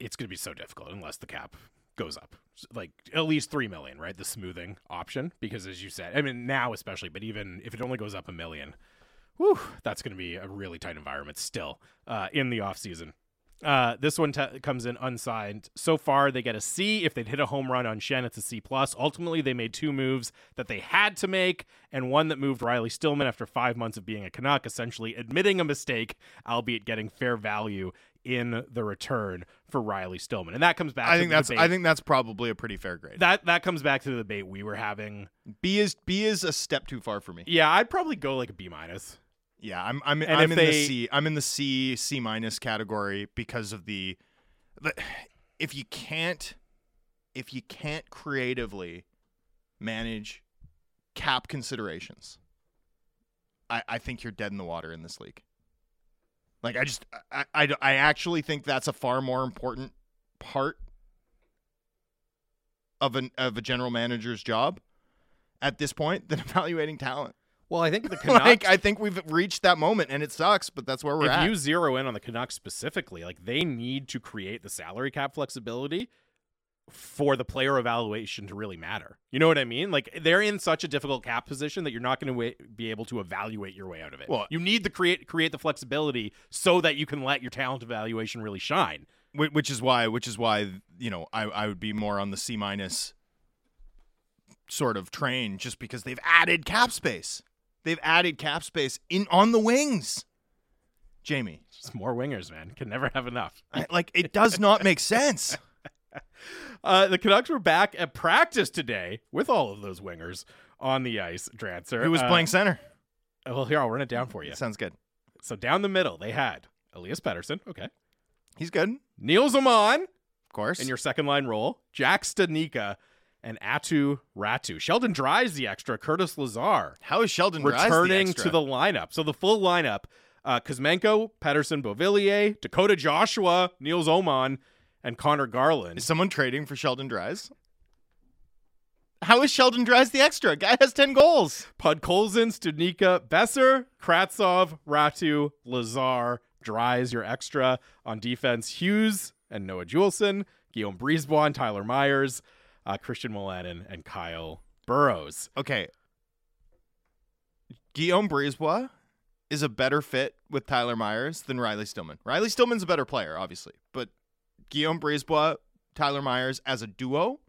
it's going to be so difficult unless the cap goes up, like at least three million, right? The smoothing option, because as you said, I mean now especially, but even if it only goes up a million, whew, that's going to be a really tight environment still uh, in the off season. Uh, this one comes in unsigned. So far, they get a C. If they'd hit a home run on Schenn, it's a C plus. Ultimately, they made two moves that they had to make, and one that moved Riley Stillman after five months of being a Canuck, essentially admitting a mistake, albeit getting fair value in the return for Riley Stillman. And that comes back. I to think the that's debate. I think that's probably a pretty fair grade. that that comes back to the debate we were having. B is B is a step too far for me. Yeah, I'd probably go like a B minus. Yeah, I'm I'm And I'm in they- the C. I'm in the C C minus category because of the, the if you can't if you can't creatively manage cap considerations, I I think you're dead in the water in this league. Like I just I I, I actually think that's a far more important part of an of a general manager's job at this point than evaluating talent. Well, I think the Canucks. like I think we've reached that moment, and it sucks, but that's where we're if at. If you zero in on the Canucks specifically, like they need to create the salary cap flexibility for the player evaluation to really matter. You know what I mean? Like they're in such a difficult cap position that you're not going to be able to evaluate your way out of it. Well- you need to create create the flexibility so that you can let your talent evaluation really shine. Which is why, which is why, you know, I I would be more on the C minus sort of train, just because they've added cap space. They've added cap space in on the wings. Jamie, Just more wingers, man. Can never have enough. I- like it does not make sense. Uh, the Canucks were back at practice today with all of those wingers on the ice. Drancer, Who was Uh, playing center? Well, here I'll run it down for you. Sounds good. So down the middle, they had Elias Pettersson, okay, He's good, of Nils Åman course. in your second line role, Jack Studnicka, and Aatu Räty. Sheldon Dries the extra, Curtis Lazar How is Sheldon the returning extra? to the lineup. So the full lineup: uh, Kuzmenko, Pettersson, Beauvillier, Dakota Joshua, Nils Åman, and Connor Garland. Is someone trading for Sheldon Dries? How is Sheldon Dries the extra? Guy has ten goals. Podkolzin, Studnicka, Boeser, Kravtsov, Räty, Lazar, Dries, your extra on defense. Hughes and Noah Juulsen, Guillaume Brisebois, and Tyler Myers, uh, Christian Wolanin, and Kyle Burroughs. Okay. Guillaume Brisebois is a better fit with Tyler Myers than Riley Stillman. Riley Stillman's a better player, obviously, but Guillaume Brisebois, Tyler Myers as a duo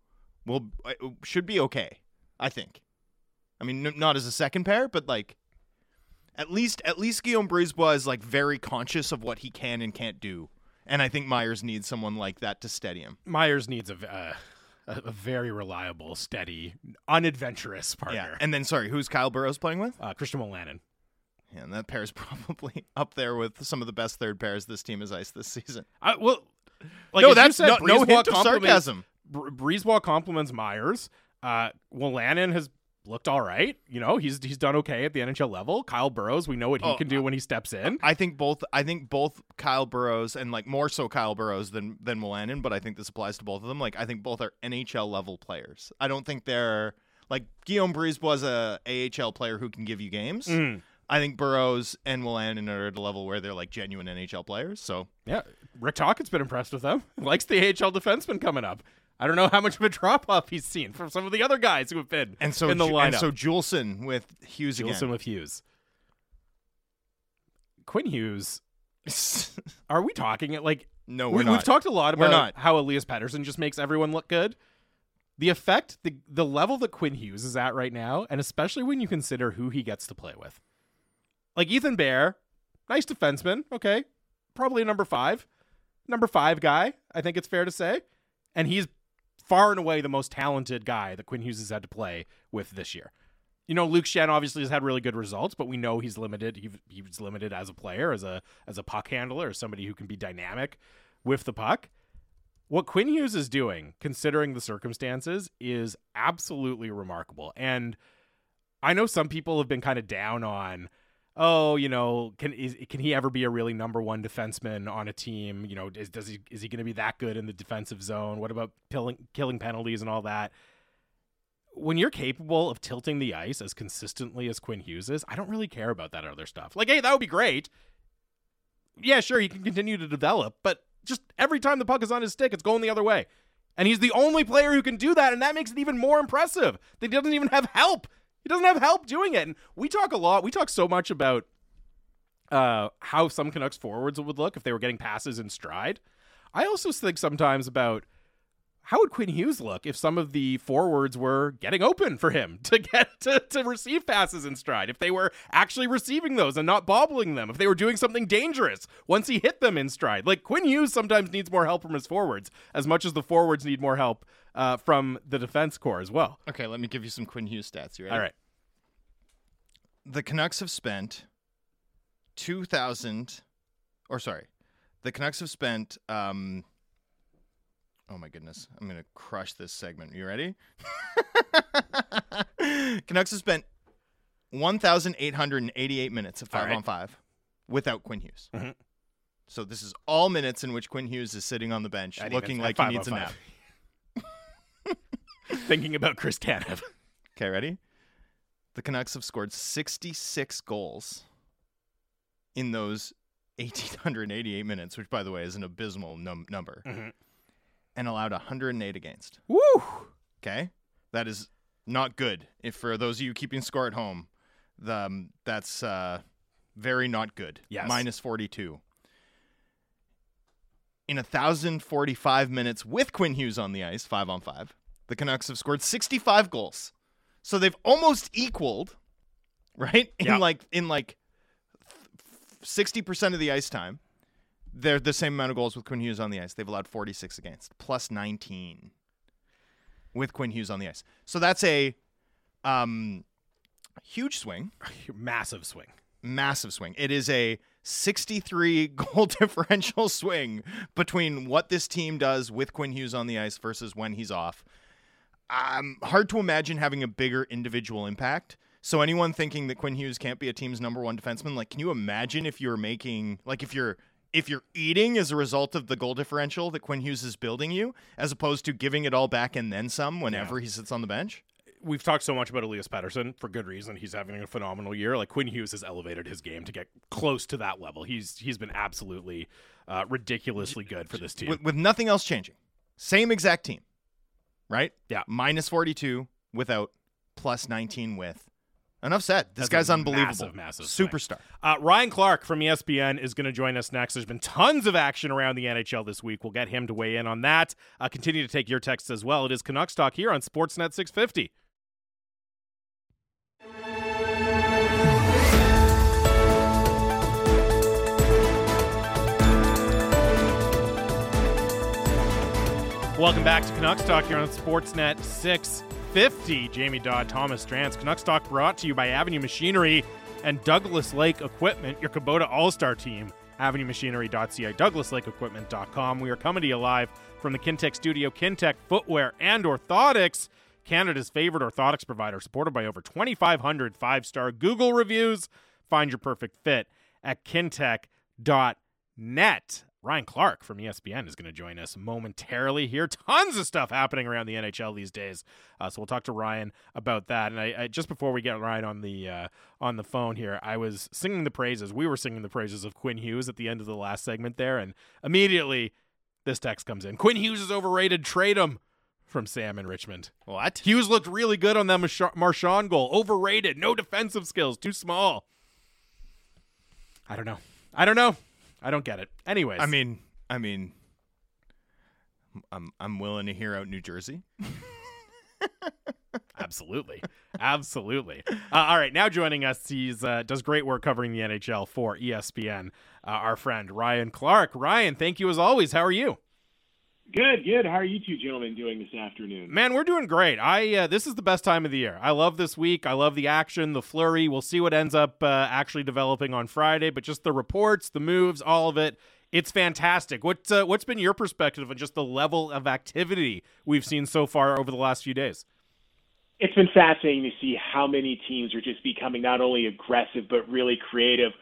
will uh, should be okay, I think. I mean, n- not as a second pair, but like at least at least Guillaume Brisebois is like very conscious of what he can and can't do, and I think Myers needs someone like that to steady him. Myers needs a, uh, a, a very reliable, steady, unadventurous partner. Yeah, and then sorry, who's Kyle Burroughs playing with? uh, Christian Wolanin. Yeah, and that pair is probably up there with some of the best third pairs this team has iced this season. I, well, like no, that's said, no, no hint of sarcasm. Br- Brisebois compliments Myers. Uh, has looked all right. You know, he's he's done okay at the NHL level. Kyle Burroughs, we know what he Oh, can do when he steps in. I think both. I think both Kyle Burroughs and like more so Kyle Burroughs than than Wolanin, but I think this applies to both of them. Like I think both are NHL level players. I don't think they're like Guillaume Breeze was a AHL player who can give you games. Mm. I think Burroughs and Wolanin are at a level where they're like genuine NHL players. So Yeah, Rick Tocchet's been impressed with them. Likes the AHL defenseman coming up. I don't know how much of a drop off he's seen from some of the other guys who have been and so in the lineup. and so Juulsen with Hughes Gilson with Hughes. Quinn Hughes. Are we talking it like no, we, we're not. We've talked a lot about not. how Elias Pettersson just makes everyone look good. The effect, the the level that Quinn Hughes is at right now, and especially when you consider who he gets to play with. Like Ethan Bear, nice defenseman, okay. Probably a number five. Number five guy, I think it's fair to say. And he's far and away the most talented guy that Quinn Hughes has had to play with this year. You know, Luke Schenn obviously has had really good results, but we know he's limited. He, he's limited as a player, as a as a puck handler, as somebody who can be dynamic with the puck. What Quinn Hughes is doing, considering the circumstances, is absolutely remarkable. And I know some people have been kind of down on, oh, you know, can is, can he ever be a really number one defenseman on a team? You know, is does he is he going to be that good in the defensive zone? What about killing killing penalties and all that? when you're capable of tilting the ice as consistently as Quinn Hughes is, I don't really care about that other stuff. Like, hey, that would be great. Yeah, sure, he can continue to develop, but just every time the puck is on his stick, it's going the other way. And he's the only player who can do that, and that makes it even more impressive. He doesn't even have help. He doesn't have help doing it. And we talk a lot, we talk so much about uh, how some Canucks forwards would look if they were getting passes in stride. I also think sometimes about how would Quinn Hughes look if some of the forwards were getting open for him to get to, to receive passes in stride? If they were actually receiving those and not bobbling them, if they were doing something dangerous once he hit them in stride. Like Quinn Hughes sometimes needs more help from his forwards, as much as the forwards need more help uh, from the defense core as well. Okay, let me give you some Quinn Hughes stats. You ready? All right. The Canucks have spent 2,000, or sorry, the Canucks have spent um, Oh my goodness. I'm going to crush this segment. You ready? Canucks have spent 1,888 minutes of five right. on five without Quinn Hughes. Mhm. So this is all minutes in which Quinn Hughes is sitting on the bench At looking even- like he needs a nap. Thinking about Chris Tanev. Okay, ready? The Canucks have scored 66 goals in those 1,888 minutes, which, by the way, is an abysmal num- number, Mhm. And allowed 108 against. Woo! Okay, that is not good. If for those of you keeping score at home, the, um, that's uh, very not good. Yes. minus forty two. In thousand forty five minutes with Quinn Hughes on the ice, five on five, the Canucks have scored sixty five goals. So they've almost equaled, right? In Yeah. like in like sixty percent of the ice time. They're the same amount of goals with Quinn Hughes on the ice. They've allowed 46 against, plus 19 with Quinn Hughes on the ice. So that's a um, huge swing, Massive swing. massive swing. It is a 63 goal differential swing between what this team does with Quinn Hughes on the ice versus when he's off. Um, hard to imagine having a bigger individual impact. So anyone thinking that Quinn Hughes can't be a team's number one defenseman, like, can you imagine if you're making, like, if you're if you're eating as a result of the goal differential that Quinn Hughes is building you, as opposed to giving it all back and then some whenever he sits on the bench? We've talked so much about Elias Pettersson for good reason. He's having a phenomenal year. Like Quinn Hughes has elevated his game to get close to that level. He's he's been absolutely uh, ridiculously good for this team. with, with nothing else changing. Same exact team, right? Yeah. Minus 42 without, plus 19 with. Enough said. This That's guy's unbelievable. massive, massive. Superstar. Uh, Ryan Clark from ESPN is going to join us next. There's been tons of action around the NHL this week. We'll get him to weigh in on that. Uh, continue to take your texts as well. It is Canucks Talk here on Sportsnet 650. Welcome back to Canucks Talk here on Sportsnet 650. Jamie Dodd, Thomas Drance. Canucks Talk brought to you by Avenue Machinery and Douglas Lake Equipment, your Kubota All Star team. AvenueMachinery.ca, DouglasLakeEquipment.com. We are coming to you live from the Kintec studio, Kintec Footwear and Orthotics, Canada's favorite orthotics provider, supported by over 2,500 five star Google reviews. Find your perfect fit at kintec.net. Ryan Clark from ESPN is going to join us momentarily here. Tons of stuff happening around the NHL these days, uh, so we'll talk to Ryan about that. And I, I just before we get Ryan on the uh, on the phone here, I was singing the praises. We were singing the praises of Quinn Hughes at the end of the last segment there, and immediately this text comes in: Quinn Hughes is overrated. Trade him. From Sam in Richmond. What? Hughes looked really good on that Marchand goal. Overrated. No defensive skills. Too small. I don't know. I don't know. I don't get it. Anyways, I mean, I mean, I'm I'm willing to hear out New Jersey. absolutely, absolutely. Uh, all right, now joining us, he's uh, does great work covering the NHL for ESPN. Uh, our friend Ryan Clark. Ryan, thank you as always. How are you? Good, good. How are you two gentlemen doing this afternoon? Man, we're doing great. I uh, this is the best time of the year. I love this week. I love the action, the flurry. We'll see what ends up uh, actually developing on Friday, but just the reports, the moves, all of it. It's fantastic. What uh, what's been your perspective on just the level of activity we've seen so far over the last few days? It's been fascinating to see how many teams are just becoming not only aggressive but really creative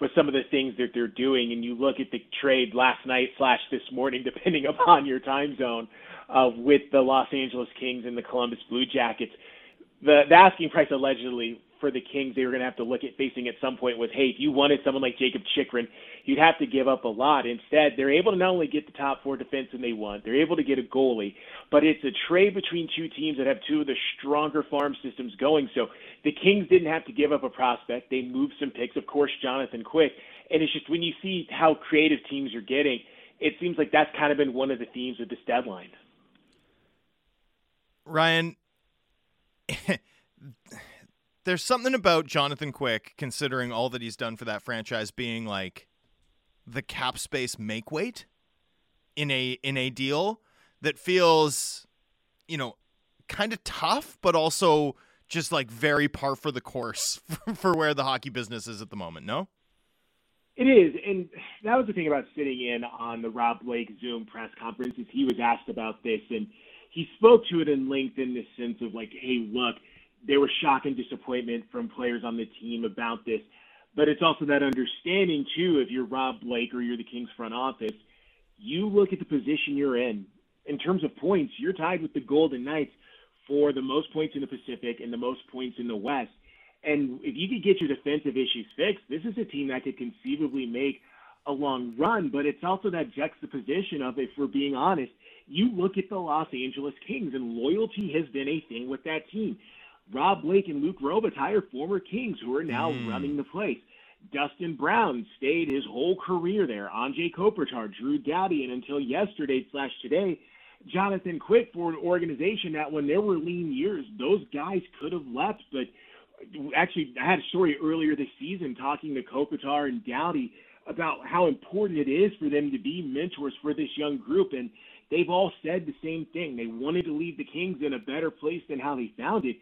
with some of the things that they're doing. And you look at the trade last night slash this morning, depending upon your time zone, uh, with the Los Angeles Kings and the Columbus Blue Jackets. the, the asking price allegedly for the Kings they were going to have to look at facing at some point was, hey, if you wanted someone like Jakob Chychrun, you'd have to give up a lot. Instead, they're able to not only get the top four defensemen they want, they're able to get a goalie, but it's a trade between two teams that have two of the stronger farm systems going. So the Kings didn't have to give up a prospect. They moved some picks, of course, Jonathan Quick. And it's just when you see how creative teams are getting, it seems like that's kind of been one of the themes of this deadline. Ryan, there's something about Jonathan Quick, considering all that he's done for that franchise, being like the cap space make weight in a in a deal that feels, you know, kind of tough, but also just like very par for the course for, for where the hockey business is at the moment. No. It is, and that was the thing about sitting in on the Rob Blake Zoom press conference is he was asked about this, and he spoke to it in length in the sense of like, hey, look, there was shock and disappointment from players on the team about this. But it's also that understanding too, if you're Rob Blake or you're the Kings front office, you look at the position you're in. In terms of points, you're tied with the Golden Knights for the most points in the Pacific and the most points in the West. And if you could get your defensive issues fixed, this is a team that could conceivably make a long run. But it's also that juxtaposition of, if we're being honest, you look at the Los Angeles Kings, and loyalty has been a thing with that team. Rob Blake and Luc Robitaille are former Kings who are now mm. running the place. Dustin Brown stayed his whole career there. Anze Kopitar, Drew Doughty, and until yesterday slash today, Jonathan Quick for an organization that when there were lean years, those guys could have left. But actually, I had a story earlier this season talking to Kopitar and Doughty about how important it is for them to be mentors for this young group. And they've all said the same thing. They wanted to leave the Kings in a better place than how they found it.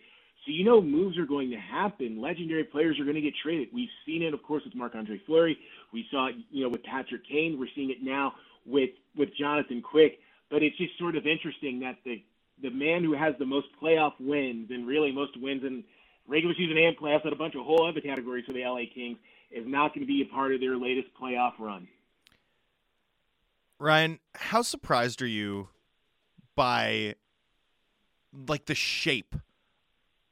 So you know moves are going to happen. Legendary players are going to get traded. We've seen it, of course, with Marc Andre Fleury. We saw it, you know, with Patrick Kane. We're seeing it now with with Jonathan Quick. But it's just sort of interesting that the the man who has the most playoff wins and really most wins in regular season and playoffs at a bunch of whole other categories for the LA Kings is not going to be a part of their latest playoff run. Ryan, how surprised are you by like the shape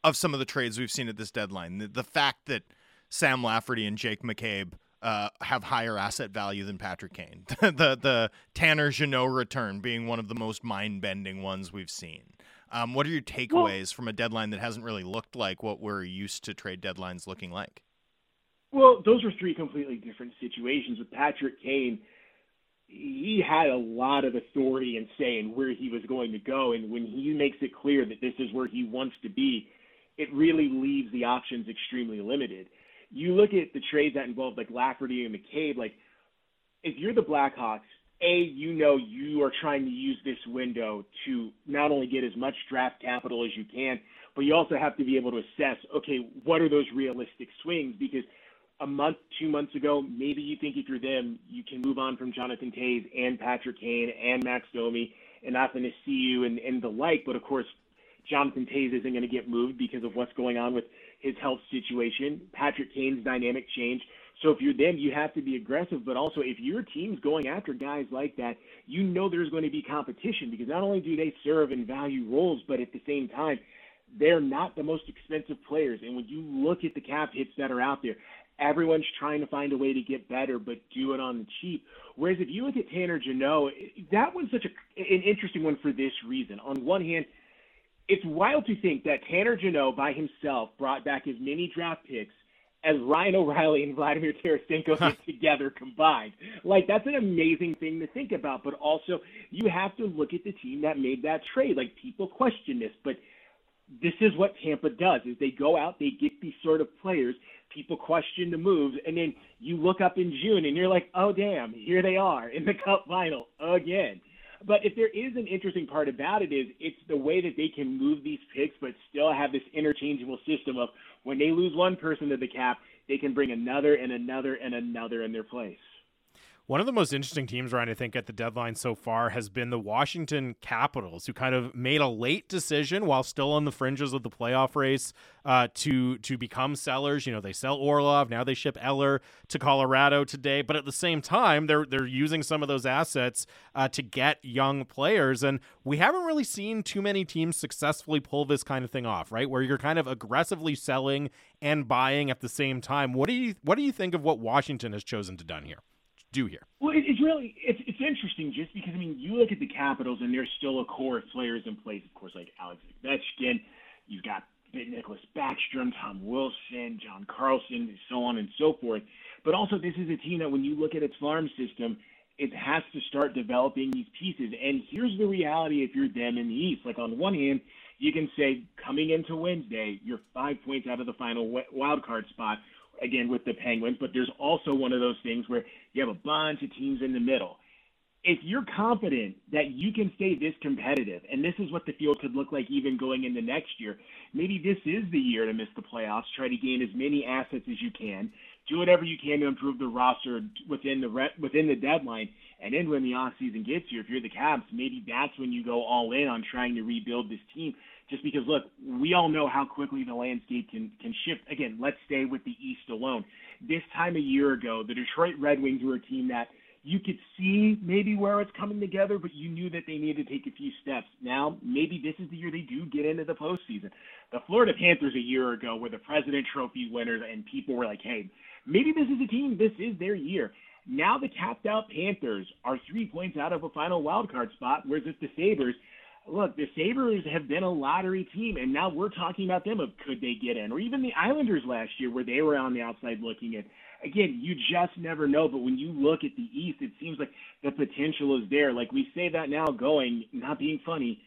of some of the trades we've seen at this deadline. The, the fact that Sam Lafferty and Jake McCabe uh, have higher asset value than Patrick Kane. the the Tanner Jeannot return being one of the most mind bending ones we've seen. Um, what are your takeaways well, from a deadline that hasn't really looked like what we're used to trade deadlines looking like? Well, those were three completely different situations. With Patrick Kane, he had a lot of authority and say in where he was going to go, and when he makes it clear that this is where he wants to be, it really leaves the options extremely limited. You look at the trades that involve like Lafferty and McCabe, like if you're the Blackhawks, a you know you are trying to use this window to not only get as much draft capital as you can, but you also have to be able to assess, okay, what are those realistic swings? Because a month, two months ago, maybe you think if you're them, you can move on from Jonathan Toews and Patrick Kane and Max Domi and Athanasiu and, and the like. But of course, Jonathan Toews isn't going to get moved because of what's going on with his health situation. Patrick Kane's dynamic change. So if you're them, you have to be aggressive. But also, if your team's going after guys like that, you know there's going to be competition because not only do they serve and value roles, but at the same time, they're not the most expensive players. And when you look at the cap hits that are out there, everyone's trying to find a way to get better, but do it on the cheap. Whereas if you look at Tanner Jeannot, that one's such a, an interesting one for this reason. On one hand, it's wild to think that Tanner Jeannot by himself brought back as many draft picks as Ryan O'Reilly and Vladimir Tarasenko together combined. Like that's an amazing thing to think about. But also, you have to look at the team that made that trade. Like people question this, but this is what Tampa does: is they go out, they get these sort of players. People question the moves, and then you look up in June and you're like, oh damn, here they are in the Cup final again. But if there is an interesting part about it is it's the way that they can move these picks, but still have this interchangeable system of when they lose one person to the cap, they can bring another and another and another in their place. One of the most interesting teams, Ryan, I think, at the deadline so far has been the Washington Capitals, who kind of made a late decision while still on the fringes of the playoff race uh, to to become sellers. You know, they sell Orlov, now they ship Eller to Colorado today, but at the same time, they're they're using some of those assets uh, to get young players, and we haven't really seen too many teams successfully pull this kind of thing off, right? Where you're kind of aggressively selling and buying at the same time. What do you what do you think of what Washington has chosen to done here? Do here? Well, it's really it's it's interesting just because I mean you look at the Capitals and there's still a core of players in place, of course, like Alex Ovechkin. You've got Nicklas Backstrom, Tom Wilson, John Carlson, so on and so forth. But also, this is a team that when you look at its farm system, it has to start developing these pieces. And here's the reality: if you're them in the East, like on one hand, you can say coming into Wednesday, you're five points out of the final wild card spot again with the Penguins, but there's also one of those things where you have a bunch of teams in the middle. If you're confident that you can stay this competitive, and this is what the field could look like even going into next year, maybe this is the year to miss the playoffs. Try to gain as many assets as you can. Do whatever you can to improve the roster within the re- within the deadline, and then when the off season gets here, if you're the Caps, maybe that's when you go all in on trying to rebuild this team just because look, we all know how quickly the landscape can can shift. Again, let's stay with the East alone. This time a year ago, the Detroit Red Wings were a team that you could see maybe where it's coming together, but you knew that they needed to take a few steps. Now, maybe this is the year they do get into the postseason. The Florida Panthers a year ago were the President Trophy winners, and people were like, hey, maybe this is a team, this is their year. Now the tapped out Panthers are three points out of a final wild card spot, whereas if the Sabres – look, the Sabres have been a lottery team, and now we're talking about them of could they get in, or even the Islanders last year where they were on the outside looking in. Again, you just never know. But when you look at the East, it seems like the potential is there. Like we say that now, going not being funny.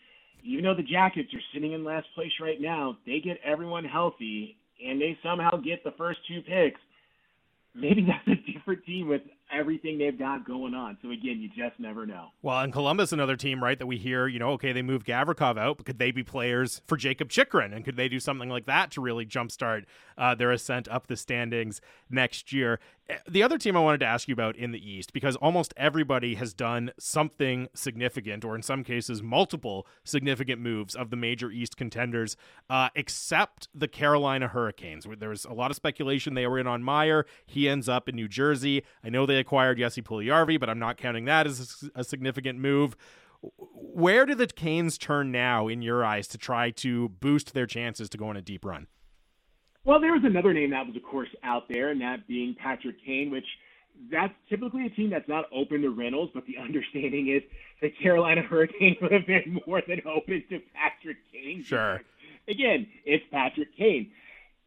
Even though the Jackets are sitting in last place right now, they get everyone healthy and they somehow get the first two picks. Maybe that's a different team with everything they've got going on. So again, you just never know. Well, and Columbus, another team, right, that we hear, you know, okay, they moved Gavrikov out, but could they be players for Jakob Chychrun, And could they do something like that to really jumpstart uh, their ascent up the standings next year? the other team I wanted to ask you about in the East, because almost everybody has done something significant, or in some cases, multiple significant moves of the major East contenders, uh, except the Carolina Hurricanes. There was a lot of speculation they were in on Meier. He ends up in New Jersey. I know they acquired Jesse Puljujarvi, but I'm not counting that as a significant move. Where do the Canes turn now, in your eyes, to try to boost their chances to go on a deep run? Well, there was another name that was, of course, out there, and that being Patrick Kane, which that's typically a team that's not open to rentals, but the understanding is the Carolina Hurricanes would have been more than open to Patrick Kane. Sure. Again, it's Patrick Kane.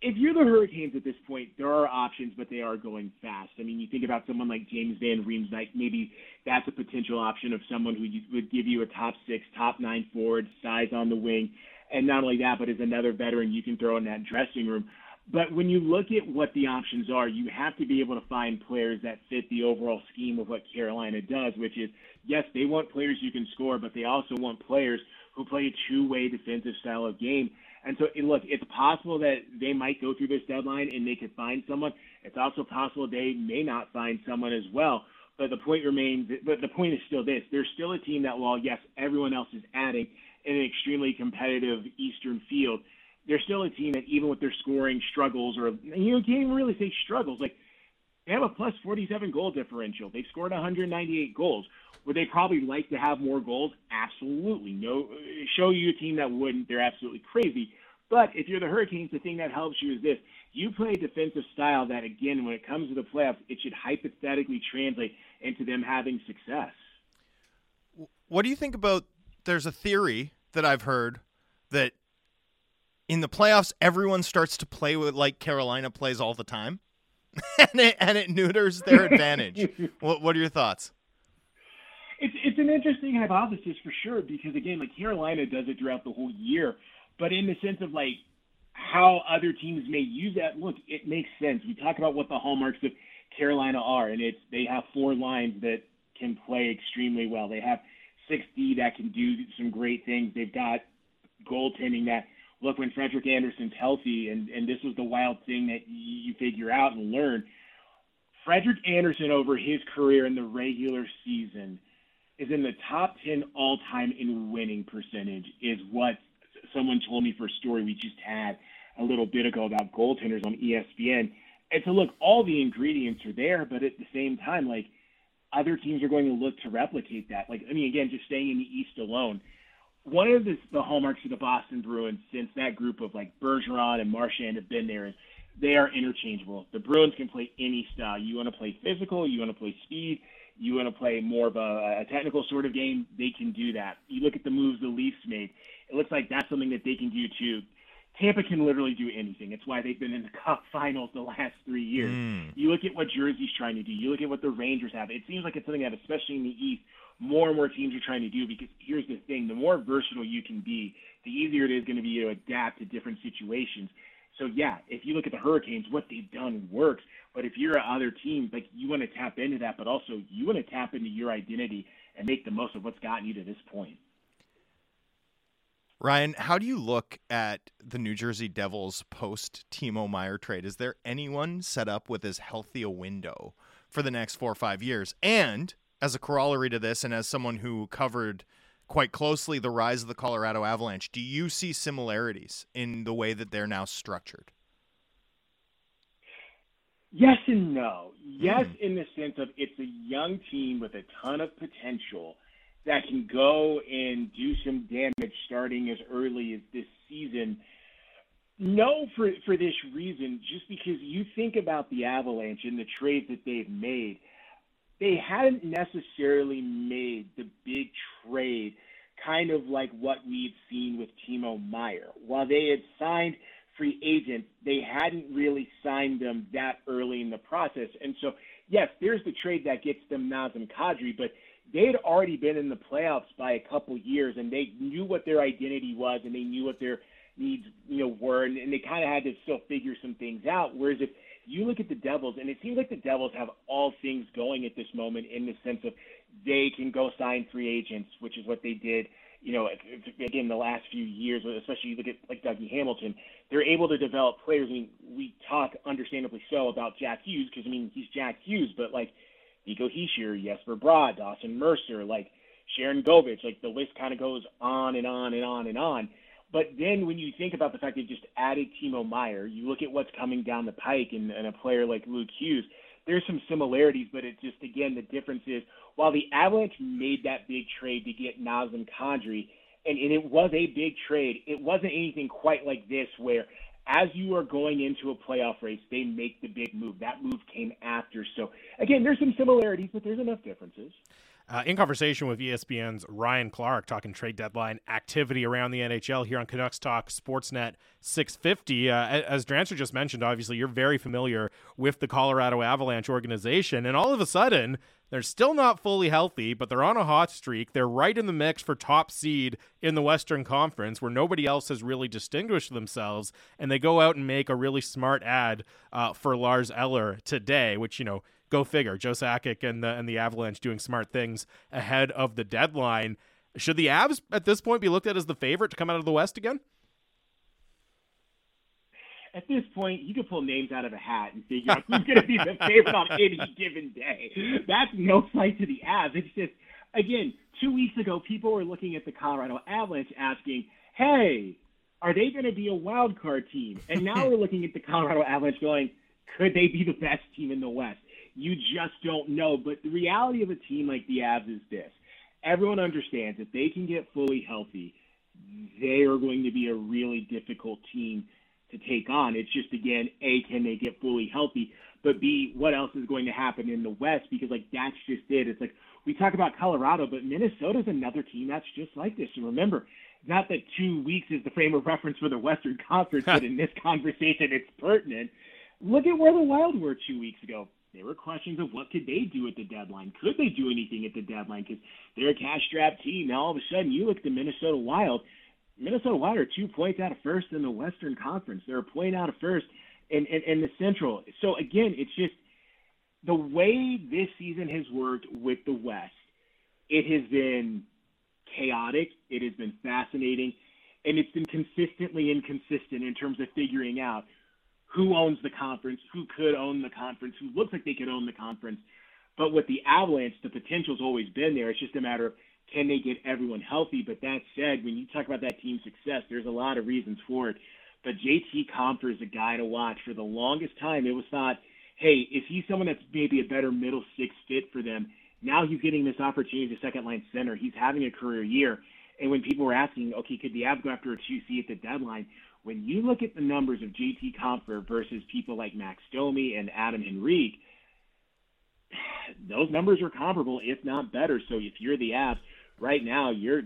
If you're the Hurricanes at this point, there are options, but they are going fast. I mean, you think about someone like James Van Riemsdyk, maybe that's a potential option of someone who would give you a top six, top nine forward, size on the wing, and not only that, but is another veteran you can throw in that dressing room. But when you look at what the options are, you have to be able to find players that fit the overall scheme of what Carolina does, which is yes, they want players you can score, but they also want players who play a two-way defensive style of game. And so, look, it's possible that they might go through this deadline and they could find someone. It's also possible they may not find someone as well. But the point remains, but the point is still this: there's still a team that, while yes, everyone else is adding in an extremely competitive Eastern field they're still a team that even with their scoring struggles, or you know, can't even really say struggles. Like they have a plus 47 goal differential. They've scored 198 goals. Would they probably like to have more goals? Absolutely. No, show you a team that wouldn't. They're absolutely crazy. But if you're the Hurricanes, the thing that helps you is this: you play a defensive style that, again, when it comes to the playoffs, it should hypothetically translate into them having success. What do you think about? There's a theory that I've heard that in the playoffs, everyone starts to play with like Carolina plays all the time, and it and it neuters their advantage. what What are your thoughts? It's it's an interesting hypothesis for sure because again, like Carolina does it throughout the whole year, but in the sense of like how other teams may use that, look, it makes sense. We talk about what the hallmarks of Carolina are, and it's they have four lines that can play extremely well. They have 6D that can do some great things. They've got goaltending that look, when Frederik Andersen's healthy, and, and this was the wild thing that you figure out and learn, Frederik Andersen over his career in the regular season is in the top 10 all time in winning percentage, is what someone told me for a story we just had a little bit ago about goaltenders on ESPN. And so, look, all the ingredients are there, but at the same time, like, other teams are going to look to replicate that. Like, I mean, again, just staying in the East alone, one of the, the hallmarks of the Boston Bruins since that group of like Bergeron and Marchand have been there is they are interchangeable. The Bruins can play any style. You want to play physical, you want to play speed, you want to play more of a, a technical sort of game, they can do that. You look at the moves the Leafs made, it looks like that's something that they can do too. Tampa can literally do anything. It's why they've been in the Cup Finals the last three years. Mm. You look at what Jersey's trying to do. You look at what the Rangers have. It seems like it's something that, especially in the East, more and more teams are trying to do. Because here's the thing: the more versatile you can be, the easier it is going to be to adapt to different situations. So yeah, if you look at the Hurricanes, what they've done works. But if you're other team, like you want to tap into that, but also you want to tap into your identity and make the most of what's gotten you to this point. Ryan, how do you look at the New Jersey Devils post Timo Meier trade? Is there anyone set up with as healthy a window for the next four or five years? And as a corollary to this, and as someone who covered quite closely the rise of the Colorado Avalanche, do you see similarities in the way that they're now structured? Yes and no. Yes, mm. in the sense of it's a young team with a ton of potential that can go and do some damage starting as early as this season. No, for for this reason, just because you think about the Avalanche and the trades that they've made, they hadn't necessarily made the big trade, kind of like what we've seen with Timo Meier. While they had signed free agents, they hadn't really signed them that early in the process. And so, yes, there's the trade that gets them Nazem Kadri, but they had already been in the playoffs by a couple years, and they knew what their identity was, and they knew what their needs, you know, were, and, and they kind of had to still figure some things out. Whereas if you look at the Devils, and it seems like the Devils have all things going at this moment in the sense of they can go sign free agents, which is what they did. You know, again, the last few years, especially you look at like Dougie Hamilton, they're able to develop players. I mean, we talk understandably so about Jack Hughes because I mean he's Jack Hughes, but like Nico Hischier, Jesper Bratt, Dawson Mercer, like Sharangovich, like the list kind of goes on and on and on and on. But then when you think about the fact they just added Timo Meier, you look at what's coming down the pike and, and a player like Luke Hughes, there's some similarities, but it's just, again, the difference is while the Avalanche made that big trade to get Nazem Kadri, and, and it was a big trade, it wasn't anything quite like this where as you are going into a playoff race, they make the big move. That move came after. So, again, there's some similarities, but there's enough differences. Uh, in conversation with ESPN's Ryan Clark, talking trade deadline activity around the NHL here on Canucks Talk Sportsnet 650. Uh, as Drancer just mentioned, obviously you're very familiar with the Colorado Avalanche organization, and all of a sudden they're still not fully healthy, but they're on a hot streak. They're right in the mix for top seed in the Western Conference, where nobody else has really distinguished themselves, and they go out and make a really smart ad uh, for Lars Eller today, which you know go figure. Joe Sakic and the and the Avalanche doing smart things ahead of the deadline. Should the Avs at this point be looked at as the favorite to come out of the West again? At this point, you can pull names out of a hat and figure out who's going to be the favorite on any given day. That's no fight to the Avs. It's just, again, two weeks ago, people were looking at the Colorado Avalanche asking, hey, are they going to be a wild card team? And now we're looking at the Colorado Avalanche going, could they be the best team in the West? You just don't know. But the reality of a team like the Avs is this everyone understands if they can get fully healthy, they are going to be a really difficult team to take on. It's just, again, A, can they get fully healthy? But B, what else is going to happen in the West? Because, like, that's just it. It's like we talk about Colorado, but Minnesota's another team that's just like this. And remember, not that two weeks is the frame of reference for the Western Conference, but in this conversation, it's pertinent. Look at where the Wild were two weeks ago there were questions of what could they do at the deadline. Could they do anything at the deadline? Because they're a cash-strapped team. Now all of a sudden, you look at the Minnesota Wild. Minnesota Wild are two points out of first in the Western Conference. They're a point out of first in, in, in the Central. So again, it's just the way this season has worked with the West. It has been chaotic. It has been fascinating, and it's been consistently inconsistent in terms of figuring out who owns the conference, who could own the conference, who looks like they could own the conference. But with the Avalanche, the potential's always been there. It's just a matter of can they get everyone healthy? But that said, when you talk about that team's success, there's a lot of reasons for it. But JT Compher is a guy to watch. For the longest time, it was thought, hey, is he someone that's maybe a better middle six fit for them? Now he's getting this opportunity as a second line center. He's having a career year. And when people were asking, okay, could the Avs go after a 2C at the deadline? When you look at the numbers of JT Compher versus people like Max Domi and Adam Henrique, those numbers are comparable, if not better. So if you're the Avs, right now you're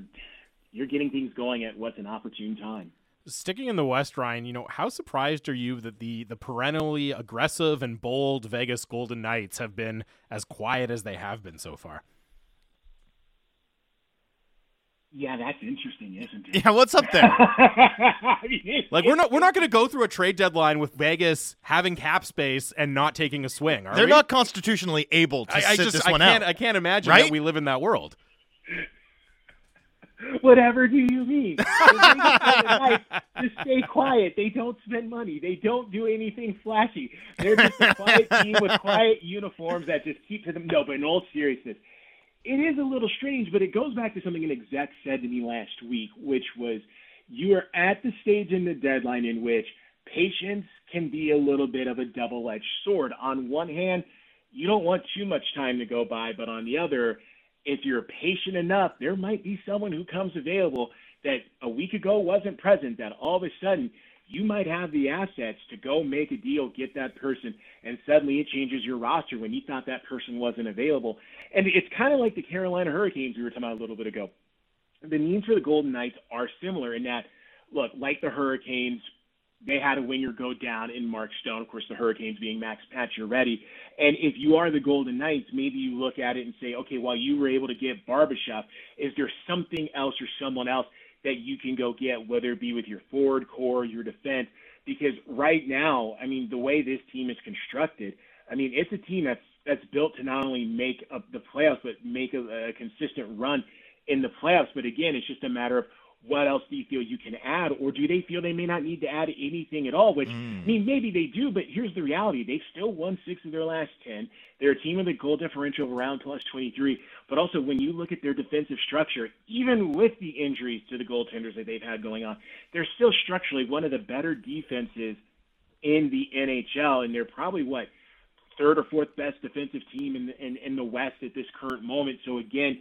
you're getting things going at what's an opportune time. Sticking in the West, Ryan, you know, how surprised are you that the the perennially aggressive and bold Vegas Golden Knights have been as quiet as they have been so far? Yeah, that's interesting, isn't it? Yeah, what's up there? like we're not we're not going to go through a trade deadline with Vegas having cap space and not taking a swing. They're we? not constitutionally able to I, I sit just this I one can't out. I can't imagine Right? that we live in that world. Whatever do you mean? Just stay quiet. They don't spend money. They don't do anything flashy. They're just a quiet team with quiet uniforms that just keep to them. No, but in all seriousness, it is a little strange, but it goes back to something an exec said to me last week, which was you are at the stage in the deadline in which patience can be a little bit of a double edged sword. On one hand, you don't want too much time to go by, but on the other, if you're patient enough, there might be someone who comes available that a week ago wasn't present, that all of a sudden you might have the assets to go make a deal, get that person, and suddenly it changes your roster when you thought that person wasn't available. And it's kind of like the Carolina Hurricanes we were talking about a little bit ago. The needs for the Golden Knights are similar in that, look, like the Hurricanes, they had a winger go down in Mark Stone. Of course, the Hurricanes being Max Pacioretty. And if you are the Golden Knights, maybe you look at it and say, okay, while you were able to get Barbashev, is there something else or someone else that you can go get, whether it be with your forward core, your defense? Because right now, I mean, the way this team is constructed, I mean, it's a team that's that's built to not only make up the playoffs, but make a, a consistent run in the playoffs. But again, it's just a matter of what else do you feel you can add, or do they feel they may not need to add anything at all? Which Mm. I mean, maybe they do, but here's the reality: they've still won six of their last ten. They're a team with a goal differential of around plus 23. But also, when you look at their defensive structure, even with the injuries to the goaltenders that they've had going on, they're still structurally one of the better defenses in the NHL, and they're probably what third or fourth best defensive team in the, in, in the West at this current moment. So again,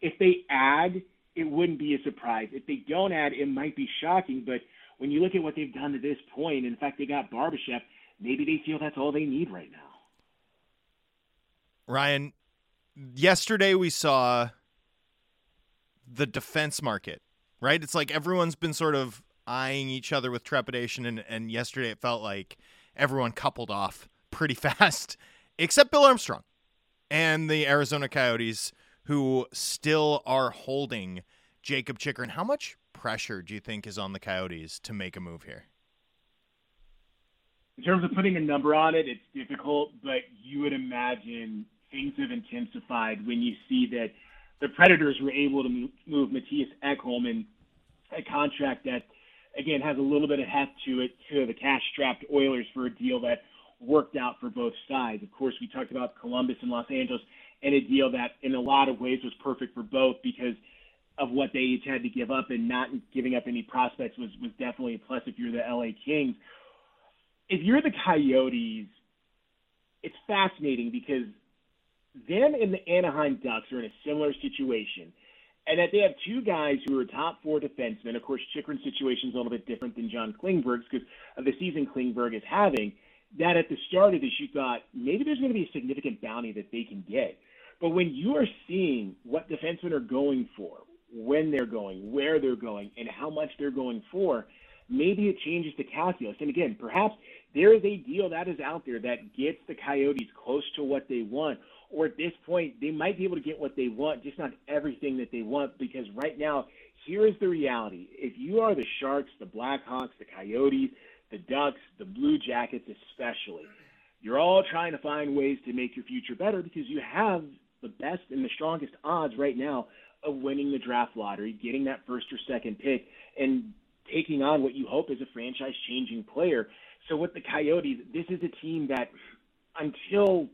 if they add, it wouldn't be a surprise. If they don't add, it might be shocking. But when you look at what they've done to this point, in fact, they got Barbashev. Maybe they feel that's all they need right now. Ryan, yesterday we saw the defense market, right? It's like everyone's been sort of eyeing each other with trepidation, and, and yesterday it felt like everyone coupled off pretty fast, except Bill Armstrong and the Arizona Coyotes, who still are holding Jakob Chychrun. How much pressure do you think is on the Coyotes to make a move here? In terms of putting a number on it, it's difficult, but you would imagine things have intensified when you see that the Predators were able to move, Mattias Ekholm in a contract that, again, has a little bit of heft to it to the cash-strapped Oilers for a deal that worked out for both sides. Of course, we talked about Columbus and Los Angeles and a deal that, in a lot of ways, was perfect for both because of what they each had to give up, and not giving up any prospects was was definitely a plus if you're the LA Kings if you're the Coyotes, it's fascinating because them and the Anaheim Ducks are in a similar situation. And that they have two guys who are top four defensemen. Of course, Chychrun's situation is a little bit different than John Klingberg's because of the season Klingberg is having. That at the start of this, you thought maybe there's going to be a significant bounty that they can get. But when you are seeing what defensemen are going for, when they're going, where they're going, and how much they're going for, maybe it changes the calculus. And again, perhaps there is a deal that is out there that gets the Coyotes close to what they want. Or at this point, they might be able to get what they want, just not everything that they want. Because right now, here is the reality. If you are the Sharks, the Blackhawks, the Coyotes, the Ducks, the Blue Jackets especially, you're all trying to find ways to make your future better because you have the best and the strongest odds right now of winning the draft lottery, getting that first or second pick, and taking on what you hope is a franchise changing player. So with the Coyotes, this is a team that until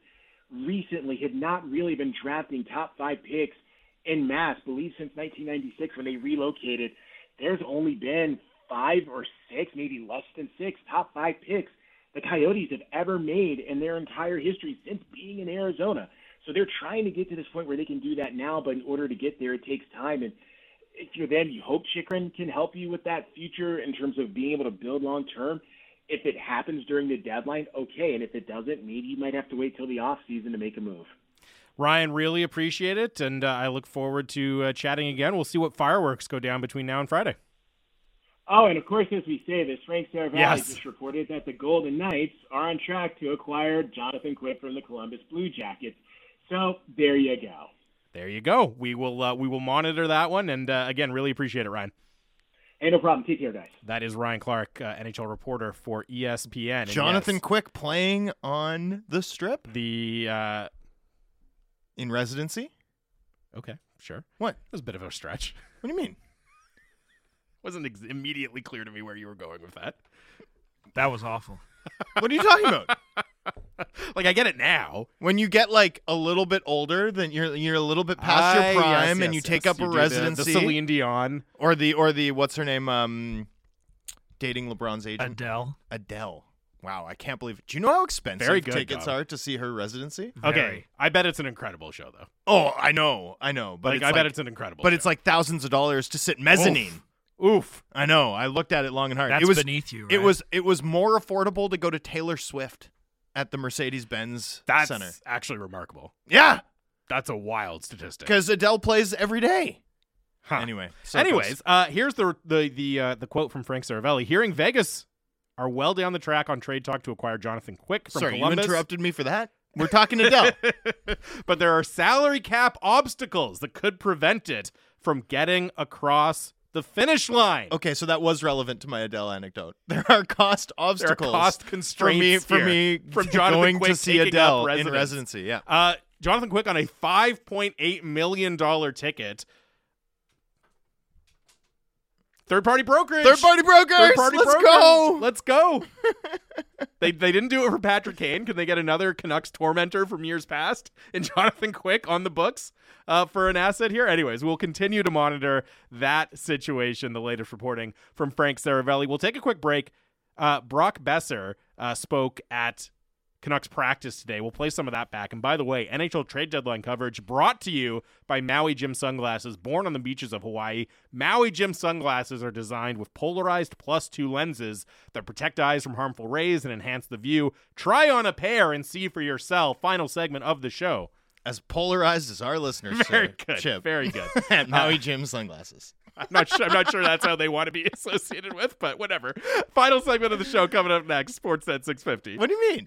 recently had not really been drafting top five picks in mass. Believe since 1996 when they relocated, there's only been five or six, maybe less than six top five picks the Coyotes have ever made in their entire history since being in Arizona. So they're trying to get to this point where they can do that now, but in order to get there, it takes time. And if you're them, you hope Chychrun can help you with that future in terms of being able to build long term. If it happens during the deadline, okay. And if it doesn't, maybe you might have to wait till the off season to make a move. Ryan, really appreciate it, and uh, I look forward to uh, chatting again. We'll see what fireworks go down between now and Friday. Oh, and of course, as we say this, Frank Seravalli Yes. just reported that the Golden Knights are on track to acquire Jonathan Quick from the Columbus Blue Jackets. So there you go. There you go. We will uh, we will monitor that one, and uh, again, really appreciate it, Ryan. Hey, no problem. Take care, guys. That is Ryan Clark, uh, NHL reporter for ESPN. Jonathan yes, Quick playing on the strip the uh, in residency. okay, sure. What? It was a bit of a stretch. What do you mean? Wasn't ex- immediately clear to me where you were going with that. That was awful. What are you talking about? Like I get it now. when you get like a little bit older, then you're you're a little bit past Ah, your prime, yes, and you yes. take up You a do the- residency, The, Celine Dion. or the or the what's her name? Um, dating LeBron's agent, Adele. Adele. Wow, I can't believe. It. Do you know how expensive Very good, tickets Dom. are to see her residency? Okay, Very. I bet it's an incredible show though. Oh, I know, I know, but Like it's I like, bet it's an incredible. but show. it's like thousands of dollars to sit mezzanine. oof. I know. I looked at it long and hard. That's it was beneath you. it was it was more affordable to go to Taylor Swift at the Mercedes Benz That's Center. actually remarkable. Yeah, That's a wild statistic. because Adele plays every day. Huh. Anyway, so Anyways, uh, here's the the the uh, the quote from Frank Seravalli. Hearing Vegas are well down the track on trade talk to acquire Jonathan Quick from sorry, Columbus. you interrupted me for that. We're talking Adele. but there are salary cap obstacles that could prevent it from getting across the finish line. Okay, so that was relevant to my Adele anecdote. There are cost There are obstacles cost for constraints me for me from Jonathan going Quick to see Adele in residency. Yeah. Uh, Jonathan Quick on a five point eight million dollar ticket. Third party brokerage. Third party brokers. Third party Let's brokers. go. Let's go. they they didn't do it for Patrick Kane. Can they get another Canucks tormentor from years past and Jonathan Quick on the books uh, for an asset here? Anyways, we'll continue to monitor that situation. The latest reporting from Frank Seravalli. We'll take a quick break. Uh, Brock Boeser uh, spoke at Canucks practice today. We'll play some of that back. And by the way, NHL trade deadline coverage brought to you by Maui Jim Sunglasses, born on the beaches of Hawaii. Maui Jim Sunglasses are designed with polarized plus two lenses that protect eyes from harmful rays and enhance the view. Try on a pair and see for yourself. Final segment of the show. As polarized as our listeners, Very sir, good. Chip. Very good. At uh, Maui Jim sunglasses. I'm not sure. I'm not sure that's how they want to be associated with, but whatever. Final segment of the show coming up next. Sportsnet 650. What do you mean?